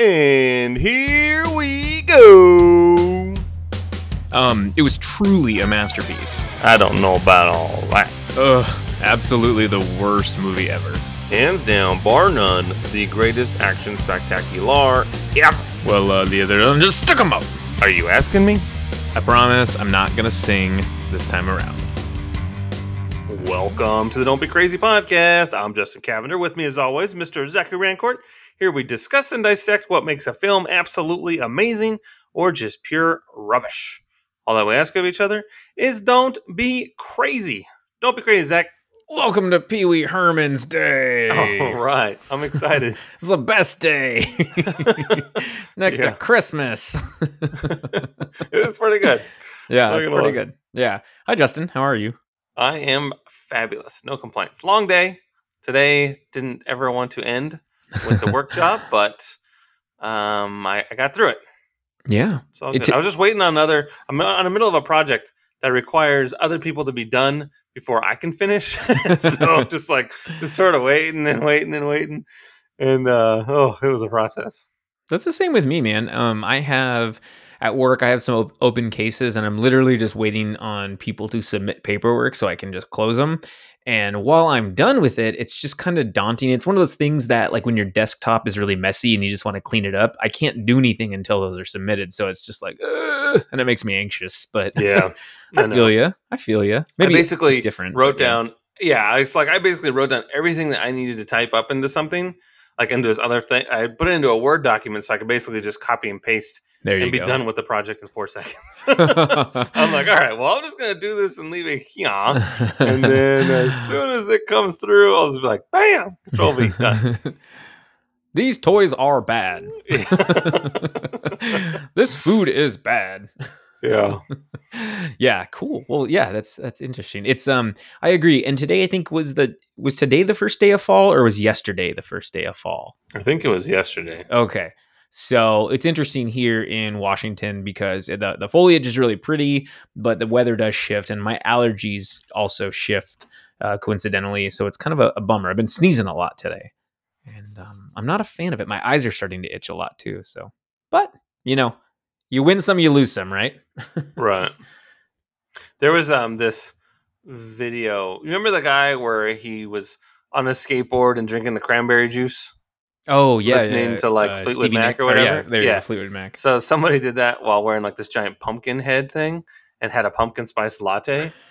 And here we go. Um, it was truly a masterpiece. I don't know about all that. Ugh, absolutely the worst movie ever. Hands down, bar none, the greatest action spectacular ever. Well, uh, the other one just stuck 'em up. Are you asking me? I promise I'm not gonna sing this time around. Welcome to the Don't Be Crazy podcast. I'm Justin Cavender. With me, as always, Mr. Zachary Rancourt. Here we discuss and dissect what makes a film absolutely amazing or just pure rubbish. All that we ask of each other is don't be crazy. Don't be crazy, Zach. Welcome to Pee Wee Herman's Day. All right. I'm excited. It's the best day. Next to Christmas. it's pretty good. yeah, it's pretty good. Yeah. Hi, Justin. How are you? I am fabulous. No complaints. Long day. Today didn't ever want to end with the work job, but um, I, I got through it. Yeah. So It good. ta- I was just waiting on another. I'm on the middle of a project that requires other people to be done before I can finish. so I'm just like just sort of waiting and waiting and waiting, and uh, oh, it was a process. That's the same with me, man. Um, I have at work, I have some op- open cases, and I'm literally just waiting on people to submit paperwork so I can just close them. And while I'm done with it, it's just kind of daunting. It's one of those things that, like, when your desktop is really messy and you just want to clean it up, I can't do anything until those are submitted. So it's just like, and it makes me anxious. But Yeah, I, know. feel you. I feel you. Maybe I basically different. wrote but yeah. down. Yeah, it's like I basically wrote down everything that I needed to type up into something, like into this other thing. I put it into a Word document so I could basically just copy and paste There and be go. done with the project in four seconds. I'm like, all right, well, I'm just gonna do this and leave it here, and then as soon as it comes through, I'll just be like, bam, Control V, done. These toys are bad. this food is bad. Yeah, yeah, cool. Well, yeah, that's that's interesting. It's um I agree. And today I think was the was today the first day of fall or was yesterday the first day of fall? I think it was yesterday. Okay. So it's interesting here in Washington because the, the foliage is really pretty, but the weather does shift and my allergies also shift uh, coincidentally. So it's kind of a, a bummer. I've been sneezing a lot today and um, I'm not a fan of it. My eyes are starting to itch a lot too. So, but you know, you win some, you lose some, right? Right. There was um this video. You remember the guy where he was on a skateboard and drinking the cranberry juice? Oh, yeah. Listening yeah, to, like, uh, Fleetwood Stevie Mac or Nicks- whatever? yeah, there Yeah. go, Fleetwood Mac. So somebody did that while wearing like this giant pumpkin head thing and had a pumpkin spice latte.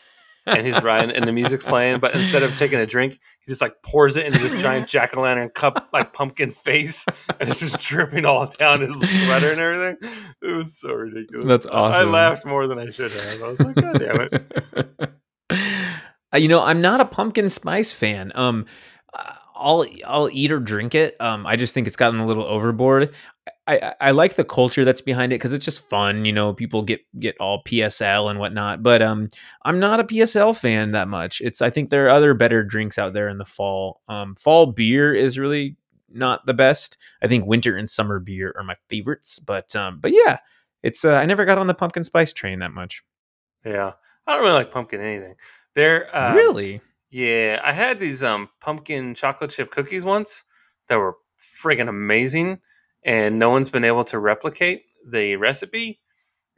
and he's riding and the music's playing, but instead of taking a drink, he just like pours it into this giant jack o' lantern cup, like pumpkin face, and it's just dripping all down his sweater and everything. It was so ridiculous. That's awesome. I laughed more than I should have. I was like, God damn it. Uh, you know, I'm not a pumpkin spice fan. Um, uh, I'll I'll eat or drink it. Um, I just think it's gotten a little overboard. I, I, like the culture that's behind it because it's just fun. You know, people get get all PSL and whatnot. But um, I'm not a PSL fan that much. It's I think there are other better drinks out there in the fall. Um, fall beer is really not the best. I think winter and summer beer are my favorites. But um, but yeah, it's uh, I never got on the pumpkin spice train that much. Yeah. I don't really like pumpkin anything. They're um, really? Yeah, I had these um pumpkin chocolate chip cookies once that were friggin' amazing, and no one's been able to replicate the recipe.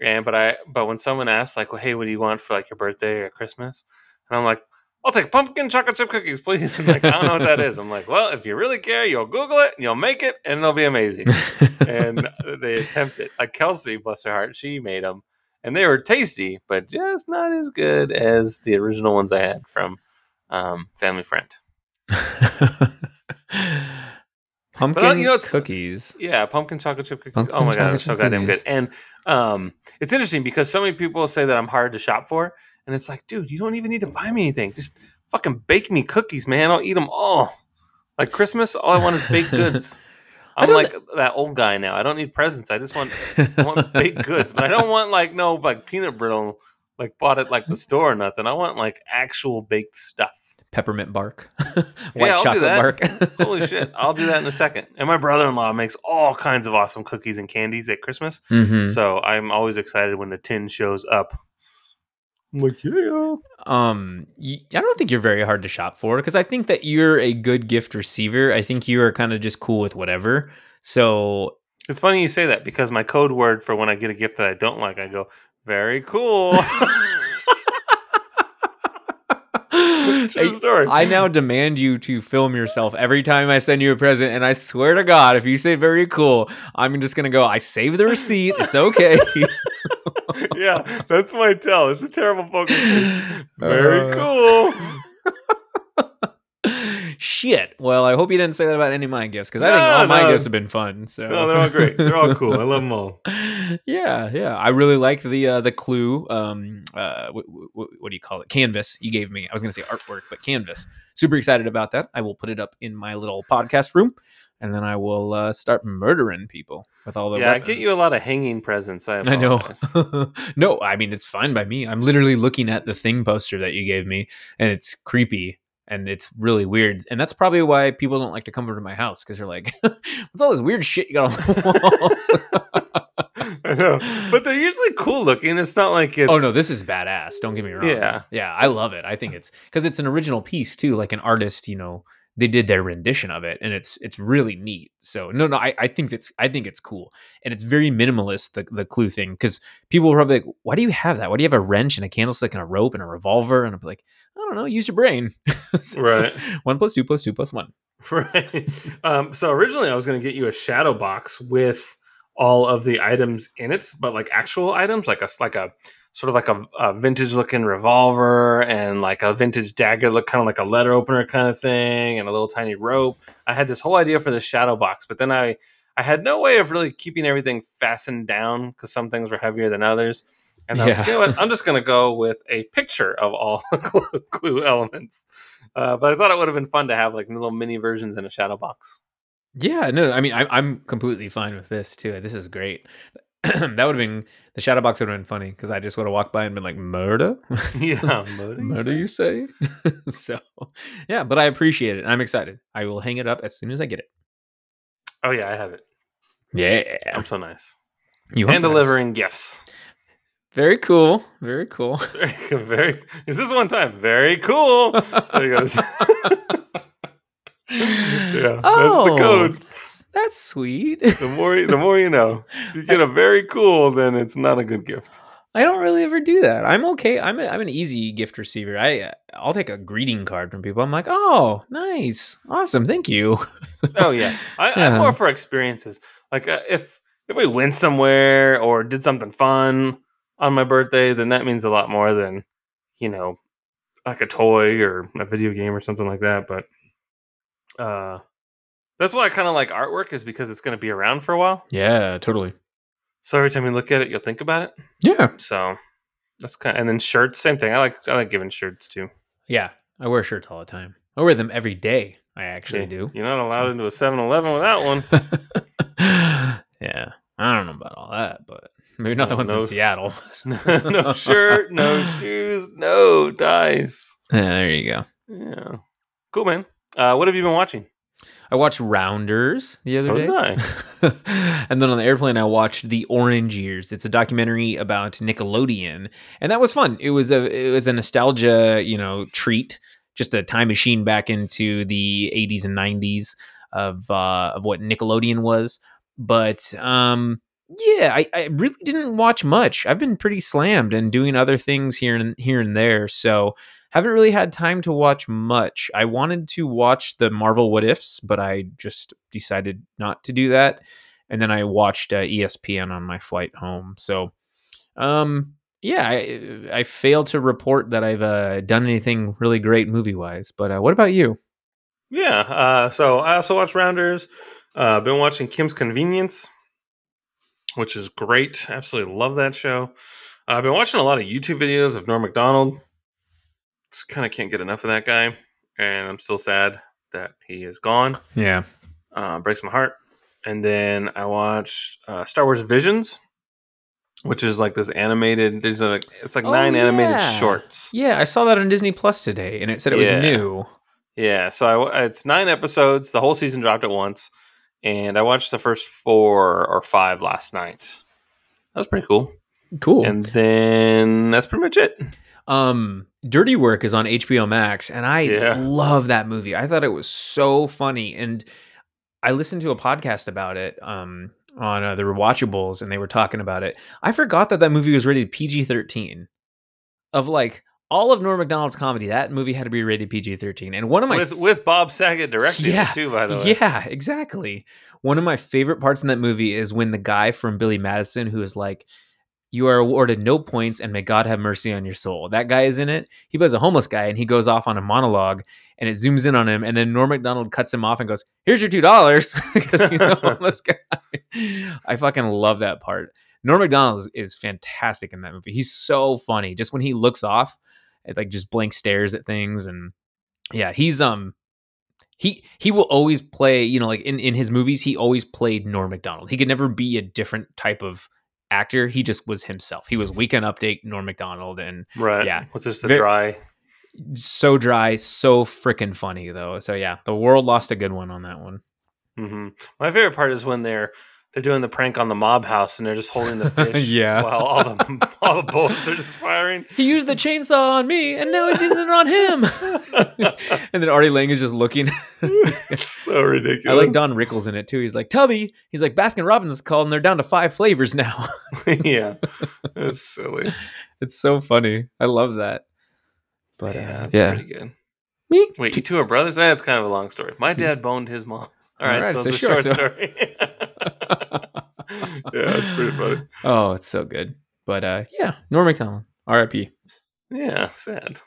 And but I but when someone asks like, well, hey, what do you want for like your birthday or Christmas? And I'm like, I'll take pumpkin chocolate chip cookies, please. And like, I don't know what that is. I'm like, well, if you really care, you'll Google it and you'll make it, and it'll be amazing. and they attempt it. Like Kelsey, bless her heart, she made them, and they were tasty, but just not as good as the original ones I had from um, Family Friend. Pumpkin you know, it's- cookies. Yeah, pumpkin chocolate chip cookies. Pumpkin oh my god, they're so goddamn good. And um, it's interesting because so many people say that I'm hard to shop for, and it's like, dude, you don't even need to buy me anything. Just fucking bake me cookies, man. I'll eat them all. Like Christmas, all I want is baked goods. I'm like that old guy now. I don't need presents. I just want I want baked goods, but I don't want like no like peanut brittle like bought at like the store or nothing. I want like actual baked stuff. Peppermint bark, white I'll chocolate bark. Holy shit, I'll do that in a second. And my brother-in-law makes all kinds of awesome cookies and candies at Christmas. Mhm. So I'm always excited when the tin shows up. I'm like, yeah. Um, I don't think you're very hard to shop for because I think that you're a good gift receiver. I think you are kind of just cool with whatever. So It's funny you say that because my code word for when I get a gift that I don't like, I go, very cool. True Hey, story. I now demand you to film yourself every time I send you a present, and I swear to God, if you say very cool, I'm just gonna go. I save the receipt. It's okay. yeah, that's my tell. It's a terrible poker face. Very Uh, cool. Shit. Well, I hope you didn't say that about any of my gifts because I think No, all my gifts have been fun. So No, they're all great. They're all cool. I love them all. yeah, yeah. I really like the uh, the clue. Um, uh, what, what, what do you call it? Canvas you gave me. I was gonna say artwork, but canvas. Super excited about that. I will put it up in my little podcast room, and then I will uh, start murdering people with all the. yeah, I get you a lot of hanging presents. I, I know. no, I mean it's fine by me. I'm literally looking at the thing poster that you gave me, and it's creepy and it's really weird. And that's probably why people don't like to come over to my house because they're like, "What's all this weird shit you got on the walls?" I know, but they're usually cool looking. It's not like oh, it's. oh no, this is badass. Don't get me wrong. Yeah. yeah, I love it. I think it's because it's an original piece too. Like an artist, you know, they did their rendition of it, and it's it's really neat. So no, no, I, I think it's I think it's cool, and it's very minimalist. The the clue thing because people were probably like, "Why do you have that? Why do you have a wrench and a candlestick and a rope and a revolver?" And I'm like, "I don't know. Use your brain." So, Right. One plus two plus two plus one. Right. Um, so originally, I was going to get you a shadow box with all of the items in it, but like actual items, like a like a sort of like a, a vintage looking revolver and like a vintage dagger, look kind of like a letter opener kind of thing, and a little tiny rope. I had this whole idea for the shadow box, but then I I had no way of really keeping everything fastened down because some things were heavier than others. And i was like, you know what i'm just going to go with a picture of all the clue, clue elements. Uh, but I thought it would have been fun to have like little mini versions in a shadow box. Yeah, no, I mean, I, I'm completely fine with this too. This is great. that would have been the shadow box would have been funny because I just would have walked by and been like, "Murder, Yeah, murder, you murder, say? you say?" so, yeah, but I appreciate it. I'm excited. I will hang it up as soon as I get it. Oh yeah, I have it. Yeah, I'm so nice. you and nice. delivering gifts. Very cool. Very cool. Very, very. Is this one time? Very cool. So you gotta say- yeah, that's the oh. code. That's, that's sweet. The more, you- the more you know. If you get a very cool, then it's not a good gift. I don't really ever do that. I'm okay. I'm a, I'm an easy gift receiver. I uh, I'll take a greeting card from people. I'm like, oh, nice, awesome, thank you. Oh yeah, I, Yeah. I'm more for experiences. Like uh, if if we went somewhere or did something fun on my birthday, then that means a lot more than you know, like a toy or a video game or something like that. But uh, that's why I kind of like artwork is because it's going to be around for a while. Yeah, totally. So every time you look at it, you'll think about it. Yeah, So that's kind. of, and then shirts, same thing. I like I like giving shirts too. yeah. I wear shirts all the time. I wear them every day. I actually Yeah, do. You're not allowed into a 7-Eleven without one. yeah, I don't know about all that, but maybe not the Oh, ones no. in Seattle. no shirt, no shoes, no dice. Yeah, there you go. Yeah. Cool, man. Uh, what have you been watching? I watched Rounders the other So day. and then on the airplane, I watched The Orange Years. It's a documentary about Nickelodeon, and that was fun. It was a it was a nostalgia, you know, treat. Just a time machine back into the '80s and '90s of uh, of what Nickelodeon was. But um, yeah, I, I really didn't watch much. I've been pretty slammed and doing other things here and here and there. So haven't really had time to watch much. I wanted to watch the Marvel What Ifs, but I just decided not to do that. And then I watched uh, ESPN on my flight home. So, um, yeah, I, I failed to report that I've uh, done anything really great movie wise. But uh, what about you? Yeah. Uh, so I also watched Rounders. Uh, been watching Kim's Convenience, which is great. Absolutely love that show. I've been watching a lot of YouTube videos of Norm Macdonald. Kind of can't get enough of that guy, and I'm still sad that he is gone. Yeah. Uh, breaks my heart. And then I watched uh, Star Wars Visions, which is like this animated. There's a it's like Oh, nine animated shorts. Yeah, I saw that on Disney Plus today, and it said it was new. Yeah, so I, it's nine episodes. The whole season dropped at once, and I watched the first four or five last night. That was pretty cool. Cool. And then that's pretty much it. Um, Dirty Work is on HBO Max, and I Yeah. love that movie. I thought it was so funny, and I listened to a podcast about it. Um, on uh, the rewatchables, and they were talking about it. I forgot that that movie was rated PG thirteen. Of like all of Norm Macdonald's comedy, that movie had to be rated PG thirteen. And one of my with with Bob Saget directing Yeah, it too, by the way. yeah, exactly. One of my favorite parts in that movie is when the guy from Billy Madison, who is like, "You are awarded no points, and may God have mercy on your soul." That guy is in it. He plays a homeless guy, and he goes off on a monologue, and it zooms in on him, and then Norm Macdonald cuts him off and goes, "Here's your two dollars," because he's a homeless guy. I fucking love that part. Norm Macdonald is, is fantastic in that movie. He's so funny. Just when he looks off, it like just blank stares at things, and yeah, he's um he he will always play you know like in in his movies he always played norm macdonald he could never be a different type of actor he just was himself he was weekend update norm macdonald and Right. Yeah. What's this? the Ver- dry? so dry so freaking funny though so yeah the world lost a good one on that one hmm My favorite part is when they're they're doing the prank on the mob house and they're just holding the fish. Yeah. While all the all the bullets are just firing. he used the chainsaw on me and now he's using it on him and then artie lange is just looking it's so ridiculous. i like don rickles in it too he's like tubby he's like baskin robbins is called and they're down to five flavors now yeah. That's silly. it's so funny i love that but uh, yeah, that's yeah pretty good. Me? Wait, you two are brothers? That's kind of a long story. My dad boned his mom. All right, All right, so it's it's a a short short story. yeah, that's pretty funny. oh, it's so good. But uh yeah, Norm Macdonald, R.I.P. Yeah, sad.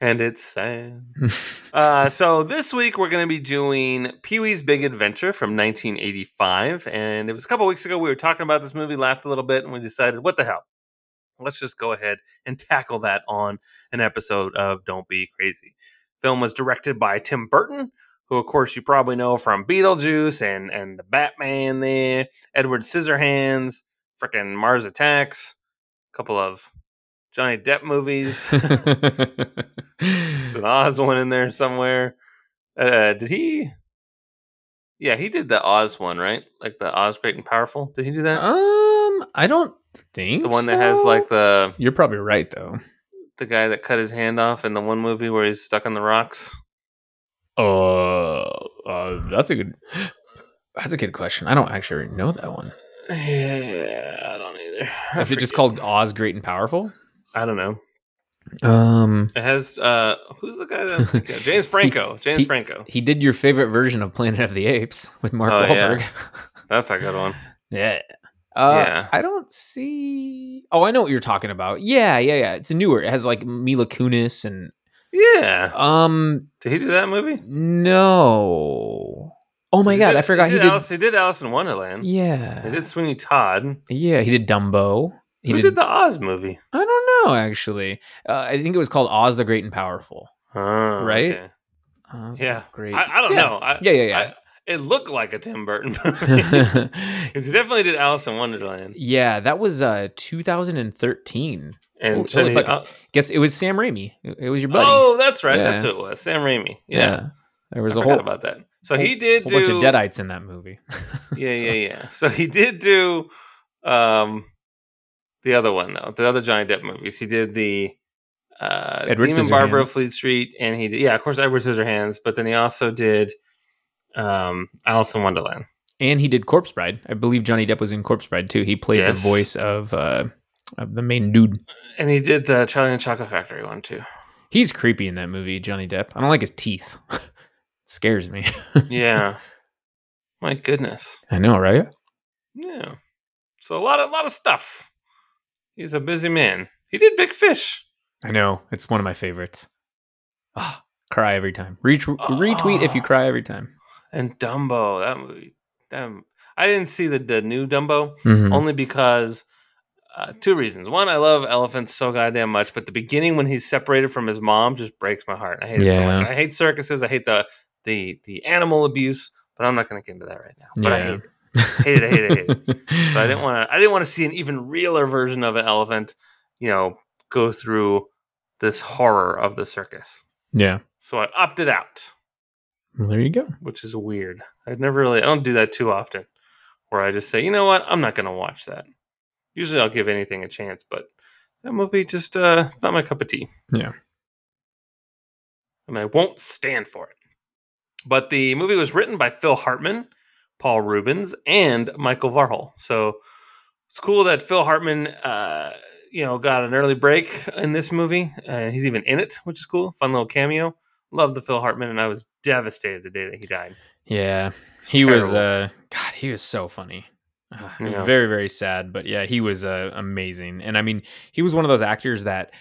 And it's sad. Uh, so this week we're going to be doing Pee Wee's Big Adventure from 1985, and it was a couple weeks ago we were talking about this movie, laughed a little bit, and we decided, what the hell? Let's just go ahead and tackle that on an episode of Don't Be Crazy. Film was directed by Tim Burton, who of course you probably know from Beetlejuice and and the Batman there, Edward Scissorhands, frickin' Mars Attacks, a couple of Johnny Depp movies. There's an Oz one in there somewhere. Uh, did he? Yeah, he did the Oz one, right? Like the Oz Great and Powerful. Did he do that? um, I don't think the one that has like the You're probably right though. the guy that cut his hand off in the one movie where he's stuck on the rocks. Uh, uh that's a good that's a good question. I don't actually know that one. Yeah, I don't either. I Is it just called Oz Great and Powerful? I don't know. Um It has uh, who's the guy that James Franco? James he- Franco. he did your favorite version of Planet of the Apes with Mark Oh, yeah. Wahlberg. That's a good one. Yeah. Uh, Yeah. I don't see. Oh, I know what you're talking about. Yeah, yeah, yeah. It's newer. It has like Mila Kunis and Yeah. um Did he do that movie? no. Oh my god, did- I forgot he did. did. Alice, he did Alice in Wonderland. yeah, He did Sweeney Todd. yeah. He did Dumbo. He Who did. did the Oz movie? I don't know actually. Uh, I think it was called Oz the Great and Powerful. Oh, Right? okay. Oz Yeah. Great. I, I don't yeah. know. I, Yeah, yeah, yeah. I- it looked like a Tim Burton movie. Because he definitely did Alice in Wonderland. yeah, that was uh 2013. And he- uh, Guess it was Sam Raimi. It it was your buddy. oh, that's right. Yeah. That's who it was. Sam Raimi. yeah. Yeah. There was I a whole about that. So whole- he did whole do bunch of deadites in that movie. Yeah, So- yeah, yeah. So he did do um the other one though, the other Johnny Depp movies. He did the uh Edward Demon Barber of Fleet Street, and he did yeah, of course Edward Scissorhands, but then he also did um Alice in Wonderland. And he did Corpse Bride. I believe Johnny Depp was in Corpse Bride too. He played Yes. the voice of uh of the main dude. And he did the Charlie and the Chocolate Factory one too. He's creepy in that movie, Johnny Depp. I don't like his teeth. Scares me. Yeah. My goodness. I know, right? Yeah. So a lot of lot of stuff. He's a busy man. He did Big Fish. I know. It's one of my favorites. Ah, cry every time. Retweet, retweet if you Ah. cry every time. And Dumbo. That movie. Damn. I didn't see the, the new Dumbo. Mhm. only because uh, two reasons. One, I love elephants so goddamn much, but the beginning when he's separated from his mom just breaks my heart. I hate it so much. I hate circuses. I hate the the the animal abuse, but I'm not going to get into that right now. But I Yeah. hate it. Hate it. I hate it. Hate it. But I didn't want to. I didn't want to see an even realer version of an elephant, you know, go through this horror of the circus. yeah. So I opted out, Well, there you go. which is weird. I'd never really. I don't do that too often, where I just say, you know what, I'm not going to watch that. Usually, I'll give anything a chance, but that movie just uh, not my cup of tea. Yeah. and I won't stand for it. But the movie was written by Phil Hartman, Paul Reubens, and Michael Varhol. So it's cool that Phil Hartman, uh, you know, got an early break in this movie. Uh, he's even in it, which is cool. Fun little cameo. Love the Phil Hartman, and I was devastated the day that he died. Yeah, he was. terrible. Uh, God, he was so funny. Yeah. Very, very sad, but yeah, he was uh, amazing. And I mean, he was one of those actors that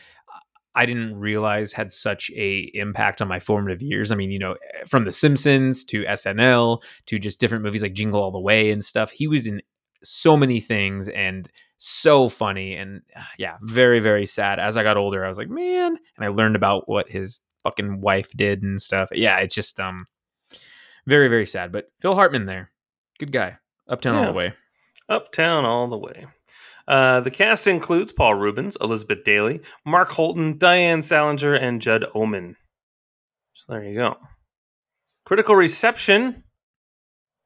I didn't realize had such a impact on my formative years. I mean, you know, from The Simpsons to SNL to just different movies like Jingle All the Way and stuff. He was in so many things and so funny and yeah, very, very sad. As I got older, I was like, man, and I learned about what his fucking wife did and stuff. Yeah, it's just um very, very sad. But Phil Hartman there, good guy, uptown all the way. Uptown all the way. Uh, the cast includes Paul Reubens, Elizabeth Daily, Mark Holton, Diane Salinger, and Judd Omen. So there you go. Critical reception.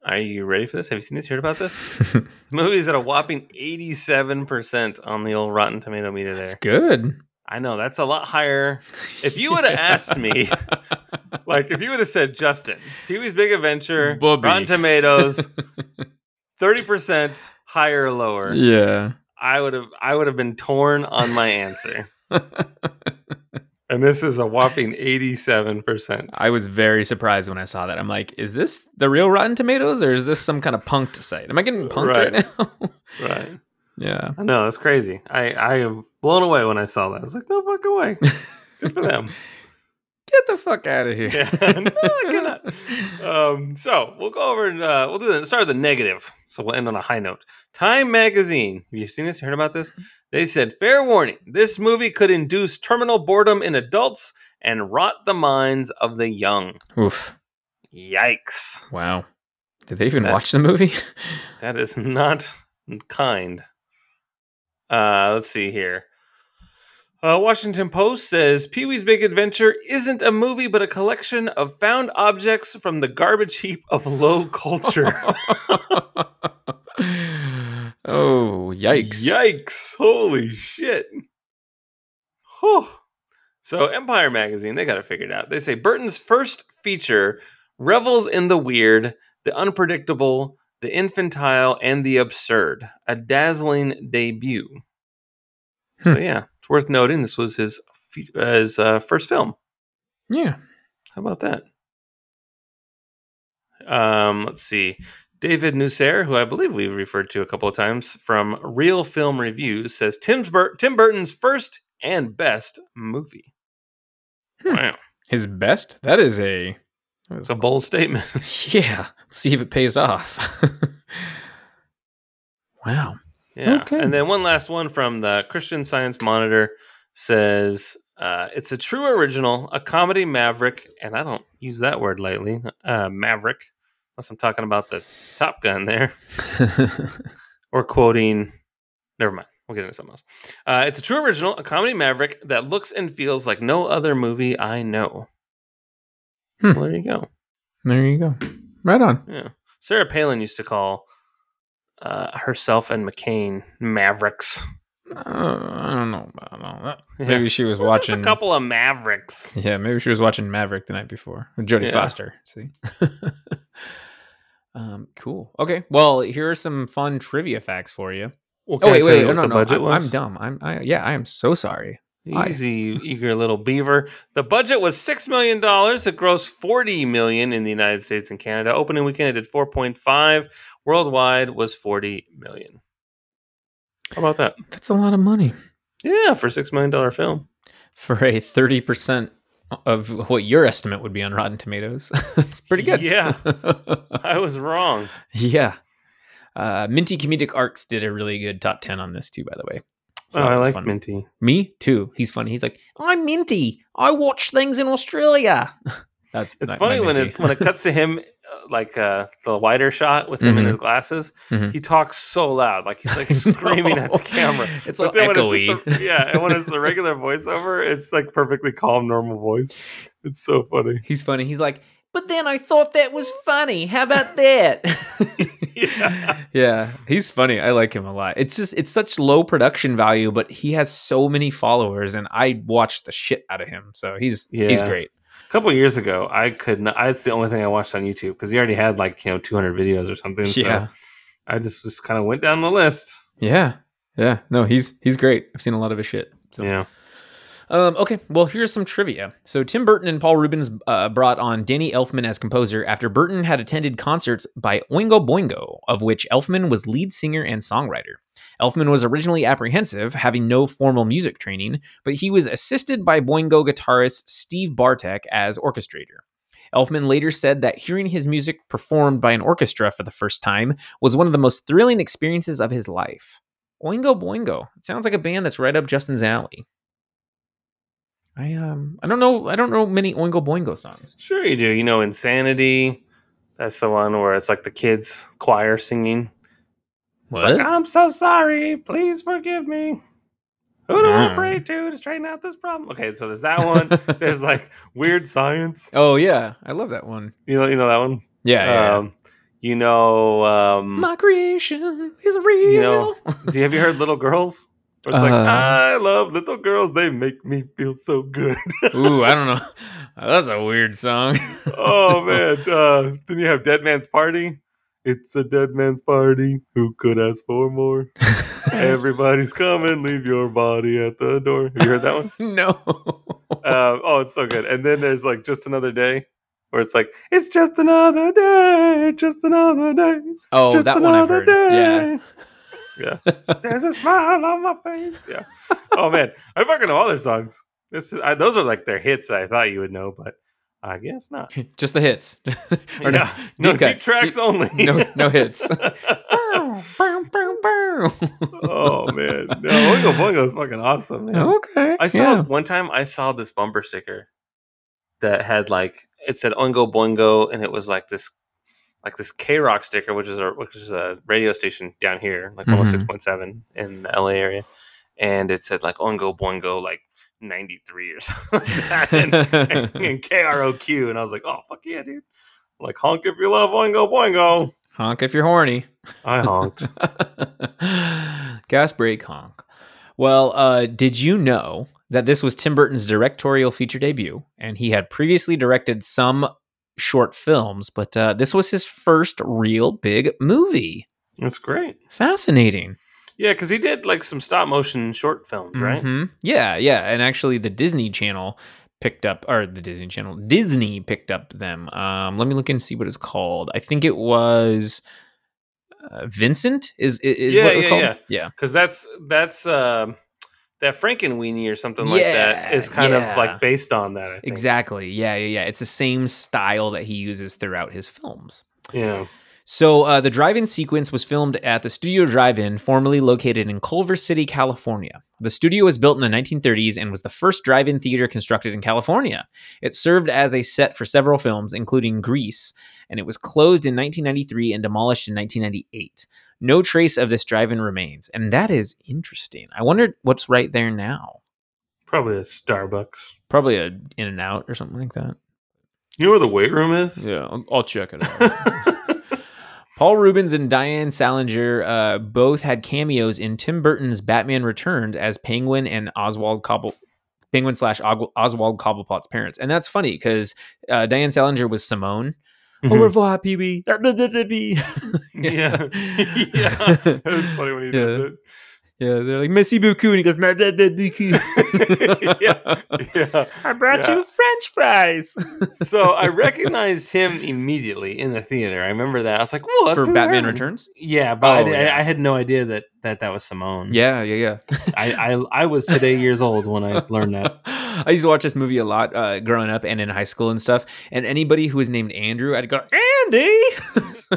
Are you ready for this? Have you seen this? Heard about this? The movie is at a whopping 87% on the old Rotten Tomato meter That's there. good. I know, that's a lot higher. If you would have asked me, like, if you would have said, Justin, Pee Wee's Big Adventure, Bubby. Rotten Tomatoes, 30% higher or lower. yeah. I would have I would have been torn on my answer. and this is a whopping 87%. I was very surprised when I saw that. I'm like, is this the real Rotten Tomatoes or is this some kind of punked site? Am I getting punked right, Right. now? right. yeah. I know, it's crazy. I I am blown away when I saw that. I was like, no fucking way. Good for them. Get the fuck out of here. Yeah, no, I cannot. Um, so we'll go over and uh, we'll do the start with the negative. So we'll end on a high note. Time Magazine. Have you seen this? You heard about this? They said, "Fair warning: this movie could induce terminal boredom in adults and rot the minds of the young." Oof. Yikes! Wow. Did they even That- watch the movie? That is not kind. Uh, let's see here. Uh, Washington Post says Pee Wee's Big Adventure isn't a movie, but a collection of found objects from the garbage heap of low culture. oh, yikes. Yikes! Holy shit! Whew. So Empire Magazine, they got it figured out. They say Burton's first feature revels in the weird, the unpredictable, the infantile, and the absurd. A dazzling debut. So Hmm. yeah, it's worth noting this was his his uh, first film. Yeah. How about that? Um, let's see. David Nusair, who I believe we've referred to a couple of times from Reel Film Reviews, says Tim's Bur- Tim Burton's first and best movie. Hmm. Wow, His best? That is a. it's a bold statement. Yeah. Let's see if it pays off. wow. Yeah. Okay. And then one last one from the Christian Science Monitor says uh, it's a true original, a comedy maverick, and I don't use that word lightly, uh, maverick, unless I'm talking about the Top Gun there. or quoting. Never mind. We'll get into something else. Uh, it's a true original, a comedy maverick that looks and feels like no other movie I know. Hmm. Well, there you go. there you go. Right on. Yeah. Sarah Palin used to call uh, herself and McCain mavericks. Uh, I don't know about all that. Yeah. Maybe she was We're watching. a couple of mavericks. Yeah, maybe she was watching Maverick the night before. Jodie Yeah. Foster. See. um, cool. Okay. Well, here are some fun trivia facts for you. Well, Oh can wait, wait, no, no, no. I, am? I'm dumb. I'm. I, yeah, I am so sorry. Easy, eager little beaver. The budget was six million dollars. It grossed forty million in the United States and Canada. Opening weekend, it did four point five. Worldwide was forty million. How about that? That's a lot of money Yeah, for a six million dollar film. for a thirty percent of what your estimate would be on Rotten Tomatoes. That's pretty good. Yeah. I was wrong. yeah. Uh, Minty Comedic Arts did a really good top ten on this too, by the way. So oh, I like fun. Minty. Me too. He's funny. He's like, I'm Minty. I watch things in Australia. That's It's funny when it when it cuts to him, like uh, the wider shot with him in Mhm. his glasses. Mhm. He talks so loud, like he's like screaming at the camera. It's But all then it's the- yeah, and when it's the regular voiceover, it's like perfectly calm, normal voice. It's so funny. He's funny. He's like, but then I thought that was funny. How about that? Yeah. yeah, he's funny. I like him a lot. It's just it's such low production value, but he has so many followers, and I watch the shit out of him. So he's he's great. Couple years ago, I could not. It's the only thing I watched on YouTube because he already had like you know 200 videos or something. Yeah. So I just just kind of went down the list. Yeah. Yeah. No, he's he's great. I've seen a lot of his shit. So. Yeah. Um, okay, well, here's some trivia. So, Tim Burton and Paul Reubens uh, brought on Danny Elfman as composer after Burton had attended concerts by Oingo Boingo, of which Elfman was lead singer and songwriter. Elfman was originally apprehensive, having no formal music training, but he was assisted by Boingo guitarist Steve Bartek as orchestrator. Elfman later said that hearing his music performed by an orchestra for the first time was one of the most thrilling experiences of his life. Oingo Boingo. It sounds like a band that's right up Justin's alley. I um I don't know I don't know many Oingo Boingo songs. Sure, you do. You know, Insanity. That's the one where it's like the kids choir singing. Like, I'm so sorry. Please forgive me. Who do I pray to to straighten out this problem? Okay, so there's that one. there's like weird science. oh yeah, I love that one. You know, you know that one. Yeah, yeah, yeah. Um, you know, um, My creation is real. you know, do you have you heard Little Girls? Where it's like, Uh. I love little girls. They make me feel so good. Ooh, I don't know. That's a weird song. oh man! Uh, then you have Dead Man's Party. It's a dead man's party. Who could ask for more? Everybody's coming. Leave your body at the door. Have you heard that one? no. Uh, oh, it's so good. And then there's like just another day, where it's like it's just another day, just another day, oh, just that one I've another heard. Yeah. yeah. There's a smile on my face. Yeah. Oh man, I fucking know all their songs. This is, I, those are like their hits. that I thought you would know, but I guess not. Just the hits. Or no, yeah, no deep deep tracks Deep- only. no no hits. oh man, no, Oingo Boingo is fucking awesome. Man. Okay. I saw yeah. one time. I saw this bumper sticker that had like it said Oingo Boingo, and it was like this, like this K Rock sticker, which is a which is a radio station down here, like almost Mhm. six point seven in the LA area, and it said like Oingo Boingo, like ninety three or something like that, and, and, and K R O Q, and I was like, oh fuck yeah, dude! Like honk if you love Oingo Boingo. Honk if you're horny. I honked. Gas brake honk. Well, uh, did you know that this was Tim Burton's directorial feature debut, and he had previously directed some short films, but uh, this was his first real big movie. That's great. Fascinating, Yeah, because he did like some stop motion short films, right? Mhm. Yeah, yeah, and actually, the Disney Channel picked up, or the Disney Channel, Disney picked up them. Um, let me look and see what it's called. I think it was uh, Vincent. Is is Yeah, what it was yeah, called? yeah. yeah. because that's that's um that Frankenweenie or something like that is kind yeah. of like based on that. I think. Exactly. Yeah, yeah, yeah. It's the same style that he uses throughout his films. Yeah. So uh, the drive-in sequence was filmed at the Studio Drive-In, formerly located in Culver City, California. The studio was built in the 1930s and was the first drive-in theater constructed in California. It served as a set for several films, including Grease, and it was closed in 1993 and demolished in 1998. No trace of this drive-in remains, and that is interesting. I wonder what's right there now. Probably a Starbucks. Probably a In and Out or something like that. You know where the weight room is? Yeah, I'll, I'll check it out. Paul Reubens and Diane Salinger uh, both had cameos in Tim Burton's Batman Returns as Penguin and Oswald Cobble. Penguin slash Oswald Cobblepot's parents, and that's funny because uh, Diane Salinger was Simone. Au Mhm. revoir, PB. yeah. yeah. It was funny when he does Yeah. it. Yeah. They're like Merci beaucoup, and he goes Merci beaucoup. yeah. Yeah. I brought Yeah. you French fries So I recognized him immediately in the theater. I remember that. I was like, "Whoa, for Batman Herman." Returns. Yeah, but I, Oh, di- yeah. I had no idea that that, that was Simone. Yeah, yeah, yeah. I, I I was today years old when I learned that. I used to watch this movie a lot uh, growing up and in high school and stuff. And anybody who was named Andrew, I'd go, Andy!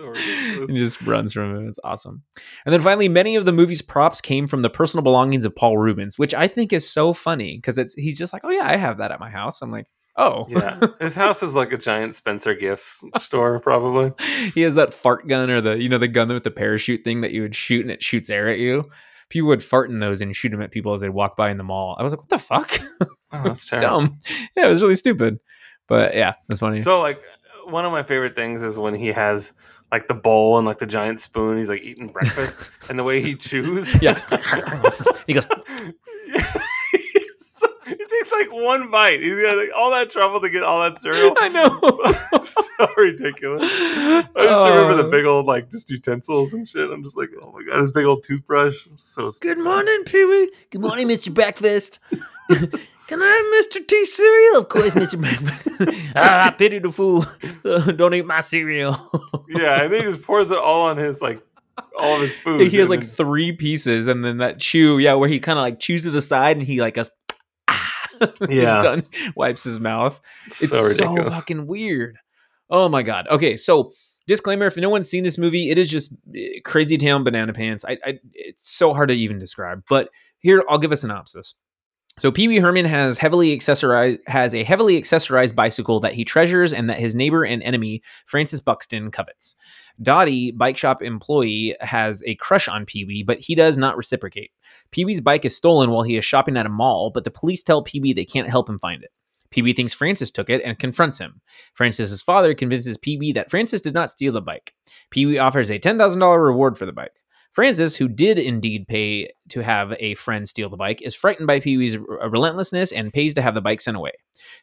So and he just runs from him. It's awesome. And then finally, many of the movie's props came from the personal belongings of Paul Reubens, which I think is so funny because it's he's just like, oh, yeah, I have that at my house. I'm like, oh. Yeah, his house is like a giant Spencer Gifts store, probably. he has that fart gun or the, you know, the gun with the parachute thing that you would shoot and it shoots air at you. People would fart in those and shoot them at people as they walk by in the mall. I was like, what the fuck? Oh, that's it's dumb. Yeah, it was really stupid. But yeah, that's funny. So like one of my favorite things is when he has like the bowl and like the giant spoon. He's like eating breakfast, and the way he chews. yeah. he goes, So, he takes like one bite. He's got like, all that trouble to get all that cereal. I know. so ridiculous. I just remember the big old like just utensils and shit. I'm just like, oh my god, his big old toothbrush. So Good morning, Pee Wee. Good morning, Mr. Breakfast. Can I have Mr. T cereal? Of course, Mr. Breakfast. ah, I pity the fool. don't eat my cereal. Yeah, and then he just pours it all on his like all of his food. he has like three pieces, and then that chew, yeah, where he kind of like chews to the side, and he like goes, ah, Yeah. he's done, wipes his mouth. It's so so, fucking weird. Oh my god. Okay, so disclaimer: if no one's seen this movie, it is just eh, crazy town banana pants. I, I it's so hard to even describe. But here, I'll give a synopsis. So Pee Wee Herman has heavily accessorized has a heavily accessorized bicycle that he treasures and that his neighbor and enemy Francis Buxton covets. Dottie, bike shop employee, has a crush on Pee Wee, but he does not reciprocate. Pee Wee's bike is stolen while he is shopping at a mall, but the police tell Pee Wee they can't help him find it. Pee Wee thinks Francis took it and confronts him. Francis's father convinces Pee Wee that Francis did not steal the bike. Pee Wee offers a $10,000 reward for the bike. Francis, who did indeed pay to have a friend steal the bike, is frightened by Pee Wee's r- relentlessness and pays to have the bike sent away.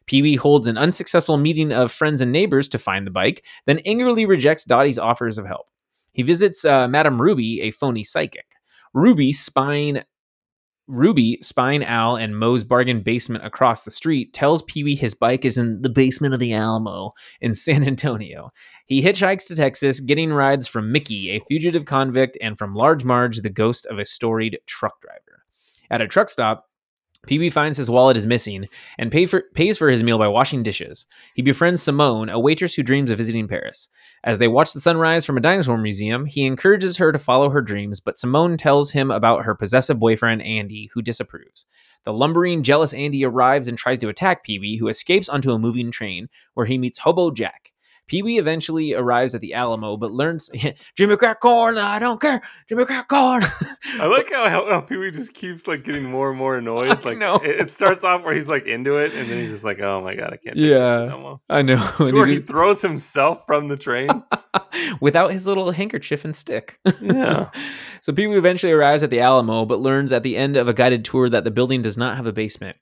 Pee Wee holds an unsuccessful meeting of friends and neighbors to find the bike, then angrily rejects Dottie's offers of help. He visits uh, Madame Ruby, a phony psychic. Ruby, spying Ruby, spying Al and Moe's bargain basement across the street, tells Pee Wee his bike is in the basement of the Alamo in San Antonio. He hitchhikes to Texas, getting rides from Mickey, a fugitive convict, and from Large Marge, the ghost of a storied truck driver. At a truck stop, Pee Wee finds his wallet is missing and pay for, pays for his meal by washing dishes. He befriends Simone, a waitress who dreams of visiting Paris. As they watch the sunrise from a dinosaur museum, he encourages her to follow her dreams, but Simone tells him about her possessive boyfriend, Andy, who disapproves. The lumbering, jealous Andy arrives and tries to attack Pee Wee, who escapes onto a moving train, where he meets Hobo Jack. Pee Wee eventually arrives at the Alamo, but learns Jimmy Crack Corn, I don't care, Jimmy Crack Corn. I like how, how, how Pee Wee just keeps like getting more and more annoyed. Like. It, it starts off where he's like into it, and then he's just like, "Oh my god, I can't." Yeah. no. I know. Where he throws himself from the train. Without his little handkerchief and stick. Yeah. so Pee Wee eventually arrives at the Alamo, but learns at the end of a guided tour that the building does not have a basement.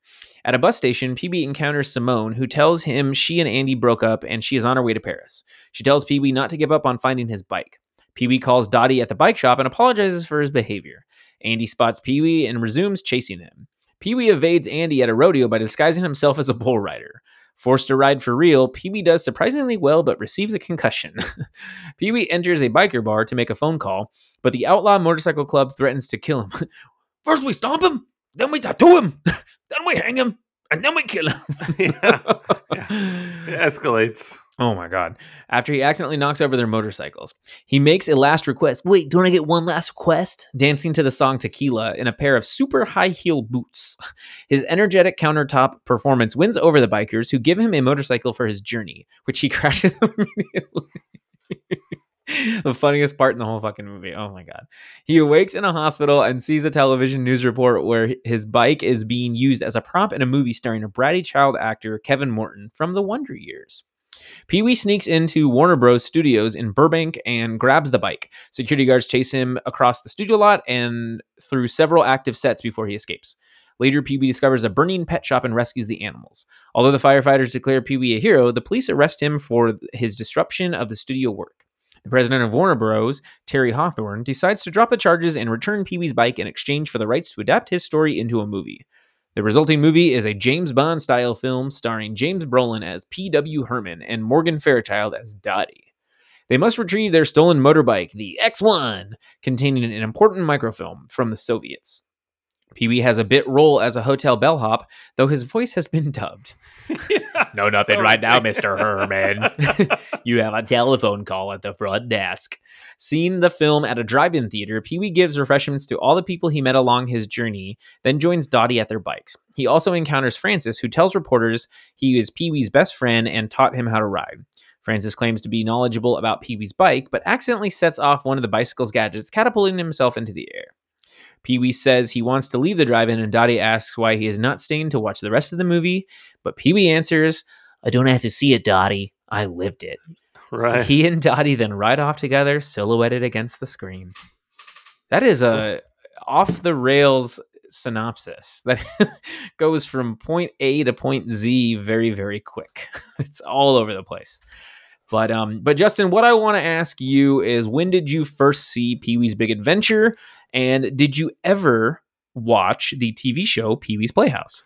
At a bus station, Wee encounters Simone, who tells him she and Andy broke up and she is on her way to Paris. She tells Wee not to give up on finding his bike. Pee Wee calls Dottie at the bike shop and apologizes for his behavior. Andy spots Pee Wee and resumes chasing him. Pee Wee evades Andy at a rodeo by disguising himself as a bull rider. Forced to ride for real, Pee Wee does surprisingly well but receives a concussion. Pee Wee enters a biker bar to make a phone call, but the Outlaw Motorcycle Club threatens to kill him. First we stomp him, then we tattoo him, then we hang him, and then we kill him. yeah. Yeah. It escalates. Oh my god. After he accidentally knocks over their motorcycles, he makes a last request. Wait, don't I get one last request? Dancing to the song Tequila in a pair of super high heel boots. His energetic countertop performance wins over the bikers who give him a motorcycle for his journey, which he crashes immediately. the funniest part in the whole fucking movie. Oh my god. He awakes in a hospital and sees a television news report where his bike is being used as a prop in a movie starring a bratty child actor, Kevin Morton, from the Wonder Years. Pee Wee sneaks into Warner Bros. Studios in Burbank and grabs the bike. Security guards chase him across the studio lot and through several active sets before he escapes. Later, Pee Wee discovers a burning pet shop and rescues the animals. Although the firefighters declare Pee Wee a hero, the police arrest him for his disruption of the studio work. The president of Warner Bros., Terry Hawthorne, decides to drop the charges and return Pee Wee's bike in exchange for the rights to adapt his story into a movie. The resulting movie is a James Bond style film starring James Brolin as P.W. Herman and Morgan Fairchild as Dottie. They must retrieve their stolen motorbike, the X1, containing an important microfilm from the Soviets. Pee Wee has a bit role as a hotel bellhop, though his voice has been dubbed. No, nothing So right now. Mr. Herman. you have a telephone call at the front desk. Seeing the film at a drive in theater, Pee Wee gives refreshments to all the people he met along his journey, then joins Dottie at their bikes. He also encounters Francis, who tells reporters he is Pee Wee's best friend and taught him how to ride. Francis claims to be knowledgeable about Pee Wee's bike, but accidentally sets off one of the bicycle's gadgets, catapulting himself into the air. Pee Wee says he wants to leave the drive in, and Dottie asks why he is not staying to watch the rest of the movie. But Pee Wee answers, I don't have to see it, Dottie. I lived it. Right. He and Dottie then ride off together, silhouetted against the screen. That is a off the rails synopsis that goes from point A to point Z very, very quick. it's all over the place. But um, but Justin, what I want to ask you is when did you first see Pee Wee's Big Adventure? And did you ever watch the TV show Pee Wee's Playhouse?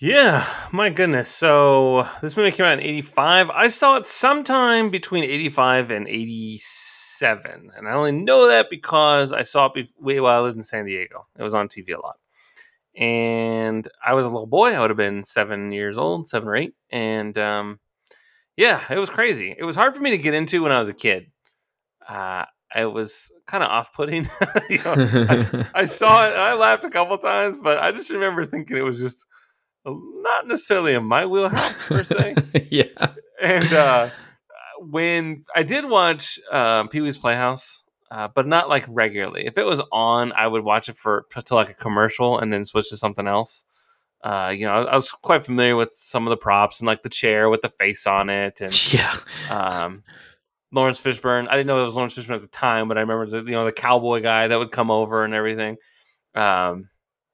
Yeah, my goodness. So this movie came out in 85. I saw it sometime between 85 and 87. And I only know that because I saw it be- while I lived in San Diego. It was on TV a lot. And I was a little boy. I would have been seven years old, seven or eight. And um, yeah, it was crazy. It was hard for me to get into when I was a kid. Uh, it was kind of off-putting. you know, I, I, saw it. I laughed a couple times, but I just remember thinking it was just not necessarily in my wheelhouse per se. yeah. And uh, when I did watch uh, Pee Wee's Playhouse, uh, but not like regularly. If it was on, I would watch it for to like a commercial and then switch to something else. Uh, you know, I, I, was quite familiar with some of the props and like the chair with the face on it, and yeah, um, Laurence Fishburne. I didn't know it was Laurence Fishburne at the time, but I remember the you know the cowboy guy that would come over and everything. Um,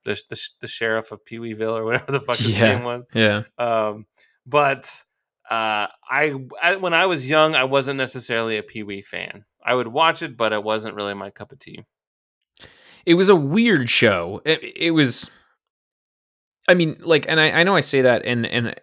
the, the, the sheriff of Pee Weeville or whatever the fuck his yeah. name was. Yeah. Um, but uh, I, I, when I was young, I wasn't necessarily a Pee Wee fan. I would watch it, but it wasn't really my cup of tea. It was a weird show. It, it was. I mean, like, and I, I know I say that, and and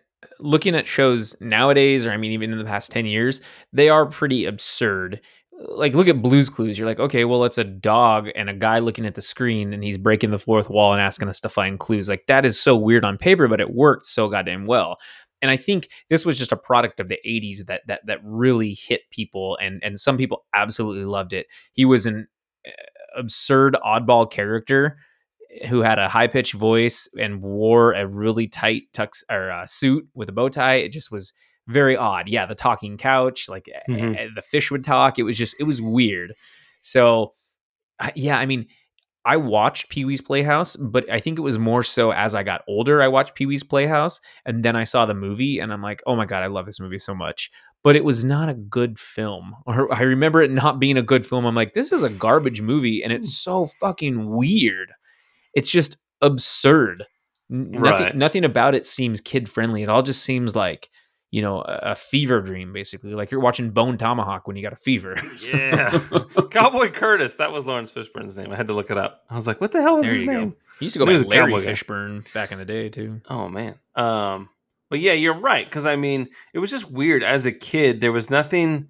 looking at shows nowadays, or I mean, even in the past ten years, they are pretty absurd like look at Blues Clues. You're like, okay, well, it's a dog and a guy looking at the screen, and he's breaking the fourth wall and asking us to find clues. Like that is so weird on paper, but it worked so goddamn well. And I think this was just a product of the '80s that that that really hit people, and and some people absolutely loved it. He was an uh, absurd oddball character who had a high pitched voice and wore a really tight tux or uh, suit with a bow tie. It just was very odd. Yeah, the talking couch, like mm-hmm. the fish would talk. It was just it was weird. So yeah, I mean, I watched Pee Wee's Playhouse, but I think it was more so as I got older. I watched Pee Wee's Playhouse, and then I saw the movie, and I'm like, oh my god, I love this movie so much. But it was not a good film. Or I remember it not being a good film. I'm like, this is a garbage movie, and it's hmm. so fucking weird. It's just absurd. Nothing, right. nothing about it seems kid friendly. It all just seems like you know, a, fever dream, basically. Like you're watching Bone Tomahawk when you got a fever. yeah. Cowboy Curtis. That was Laurence Fishburne's name. I had to look it up. I was like, what the hell is there his name? Go. He used to go by Larry Fishburne back in the day, too. Oh, man. Um, but yeah, you're right. Because, I mean, it was just weird. As a kid, there was nothing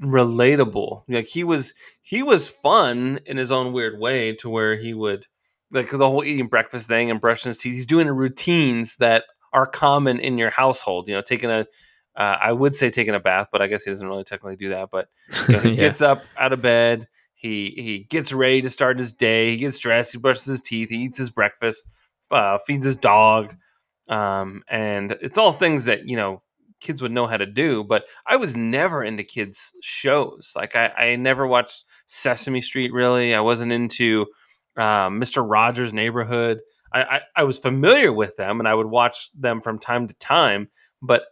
relatable. Like he was, he was fun in his own weird way to where he would, like the whole eating breakfast thing and brushing his teeth. He's doing routines that are common in your household. You know, taking a uh, I would say taking a bath, but I guess he doesn't really technically do that. But you know, he yeah. gets up out of bed, he he gets ready to start his day, he gets dressed, he brushes his teeth, he eats his breakfast, uh, feeds his dog, um, and it's all things that you know kids would know how to do. But I was never into kids shows. Like I, I never watched Sesame Street. Really, I wasn't into um, Mr. Rogers' Neighborhood. I, I, I was familiar with them and I would watch them from time to time, but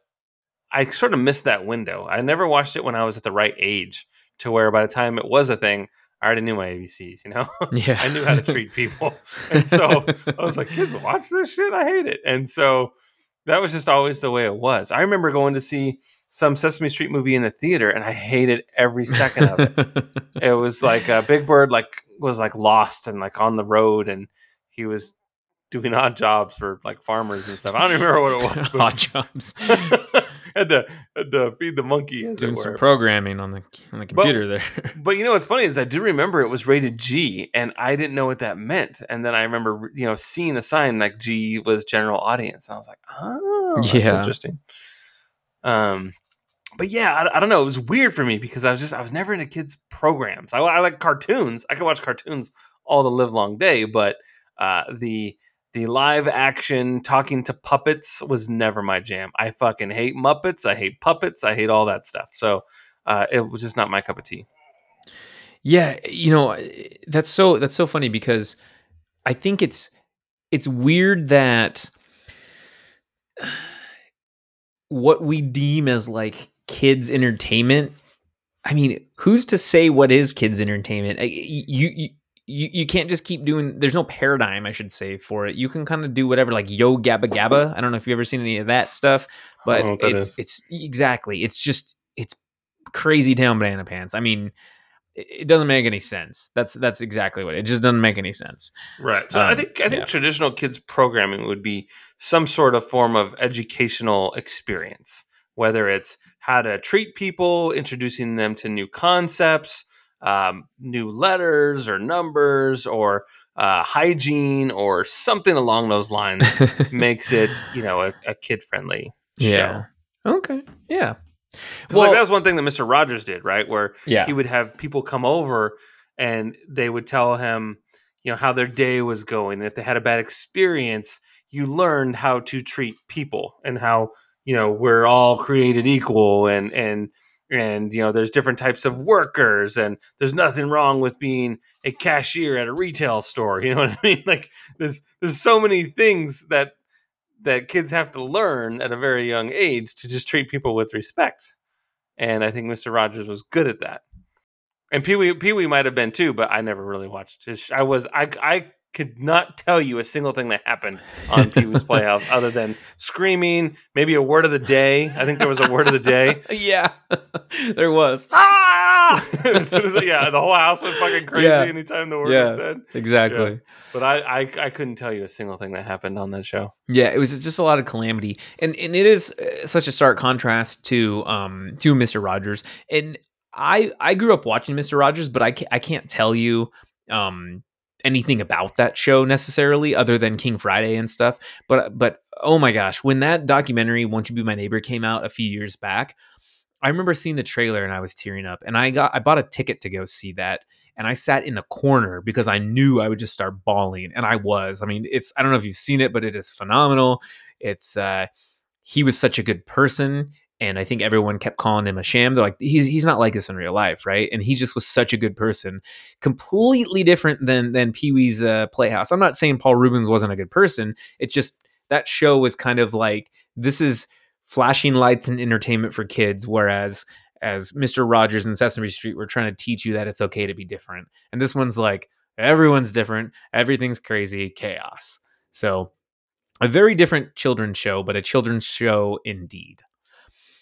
I sort of missed that window. I never watched it when I was at the right age to where by the time it was a thing, I already knew my ABCs, you know? Yeah. I knew how to treat people. And so I was like, kids, watch this shit. I hate it. And so that was just always the way it was. I remember going to see some Sesame Street movie in the theater and I hated every second of it. it was like uh, Big Bird like was like lost and like on the road and he was doing odd jobs for like farmers and stuff. I don't remember what it was. odd jobs. had to had to feed the monkey. As doing some programming on the on the computer but, there. but you know what's funny is I do remember it was rated G, and I didn't know what that meant. And then I remember you know seeing the sign like G was general audience, and I was like, oh, yeah, interesting. Um, but yeah, I, I, don't know. It was weird for me because I was just I was never into kids programs. I, I like cartoons. I could watch cartoons all the live long day, but uh, the the live action talking to puppets was never my jam. I fucking hate Muppets. I hate puppets. I hate all that stuff. So uh, it was just not my cup of tea. Yeah, you know that's so that's so funny because I think it's it's weird that what we deem as like kids entertainment. I mean, who's to say what is kids entertainment? You, you you, you can't just keep doing there's no paradigm i should say for it you can kind of do whatever like yo gabba gabba i don't know if you've ever seen any of that stuff but that it's is. it's exactly it's just it's crazy town banana pants i mean it, it doesn't make any sense that's that's exactly what it just doesn't make any sense Right. So I Um, think I think yeah. traditional kids programming would be some sort of form of educational experience, whether it's how to treat people, introducing them to new concepts, um, new letters or numbers, or uh, hygiene, or something along those lines. makes it you know a, a kid friendly yeah show. okay yeah 'Cause, like that was one thing that Mr. Rogers did, right? Where yeah he would have people come over and they would tell him, you know, how their day was going. And if they had a bad experience, you learned how to treat people and how, you know, we're all created equal and and and you know, there's different types of workers and there's nothing wrong with being a cashier at a retail store. You know what I mean? Like there's there's so many things that that kids have to learn at a very young age to just treat people with respect. And I think Mr. Rogers was good at that. And Pee Wee Pee Wee might have been too, but I never really watched his. Sh- I was I I could not tell you a single thing that happened on Pee Wee's Playhouse other than screaming, maybe a word of the day. I think there was a word of the day. yeah there was Ah! as soon as yeah, the whole house went fucking crazy Yeah. anytime the word Yeah. was said. exactly But I, I I couldn't tell you a single thing that happened on that show. Yeah, it was just a lot of calamity, and and it is uh, such a stark contrast to um to Mister Rogers. And I I grew up watching Mister Rogers, but I can't, I can't tell you um anything about that show necessarily, other than King Friday and stuff. But but oh my gosh, when that documentary "Won't You Be My Neighbor" came out a few years back, I remember seeing the trailer and I was tearing up. And I got I bought a ticket to go see that. And I sat in the corner because I knew I would just start bawling. And I was. I mean, it's I don't know if you've seen it, but it is phenomenal. It's uh he was such a good person. And I think everyone kept calling him a sham. They're like, he's he's not like this in real life, right? And he just was such a good person, completely different than than Pee Wee's uh, Playhouse. I'm not saying Paul Reubens wasn't a good person. It's just that show was kind of like this is flashing lights and entertainment for kids, whereas as Mr. Rogers and Sesame Street were trying to teach you that it's okay to be different. And this one's like everyone's different, everything's crazy, chaos. So a very different children's show, but a children's show indeed.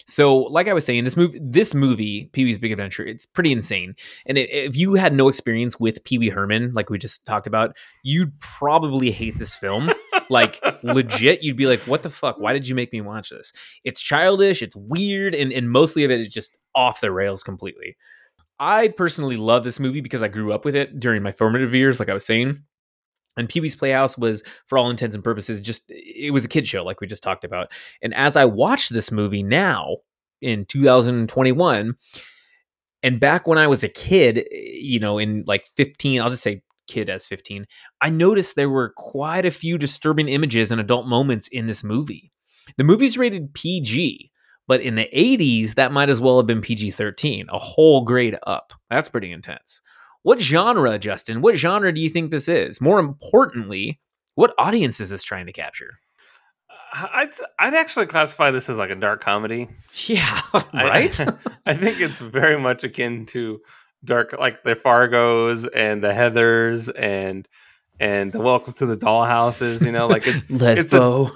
So, like I was saying, this movie, this movie, Pee Wee's Big Adventure, it's pretty insane. And i if you had no experience with Pee Wee Herman, like we just talked about, you'd probably hate this film. like legit, you'd be like, "What the fuck? Why did you make me watch this?" It's childish, it's weird, and and mostly of it is just off the rails completely. I personally love this movie because I grew up with it during my formative years, like I was saying. And Pee Wee's Playhouse was, for all intents and purposes, just it was a kid show, like we just talked about. And as I watch this movie now in 2021, and back when I was a kid, eh, you know, in like 15, I'll just say kid as 15, I noticed there were quite a few disturbing images and adult moments in this movie. The movie's rated PG, but in the 80s, that might as well have been PG 13, a whole grade up. That's pretty intense. What genre, Justin? What genre do you think this is? More importantly, what audience is this trying to capture? Uh, I'd I'd actually classify this as like a dark comedy. Yeah, right? I think it's very much akin to dark, like the Fargos and the Heathers and and the Welcome to the Dollhouses. You know, like it's it's a-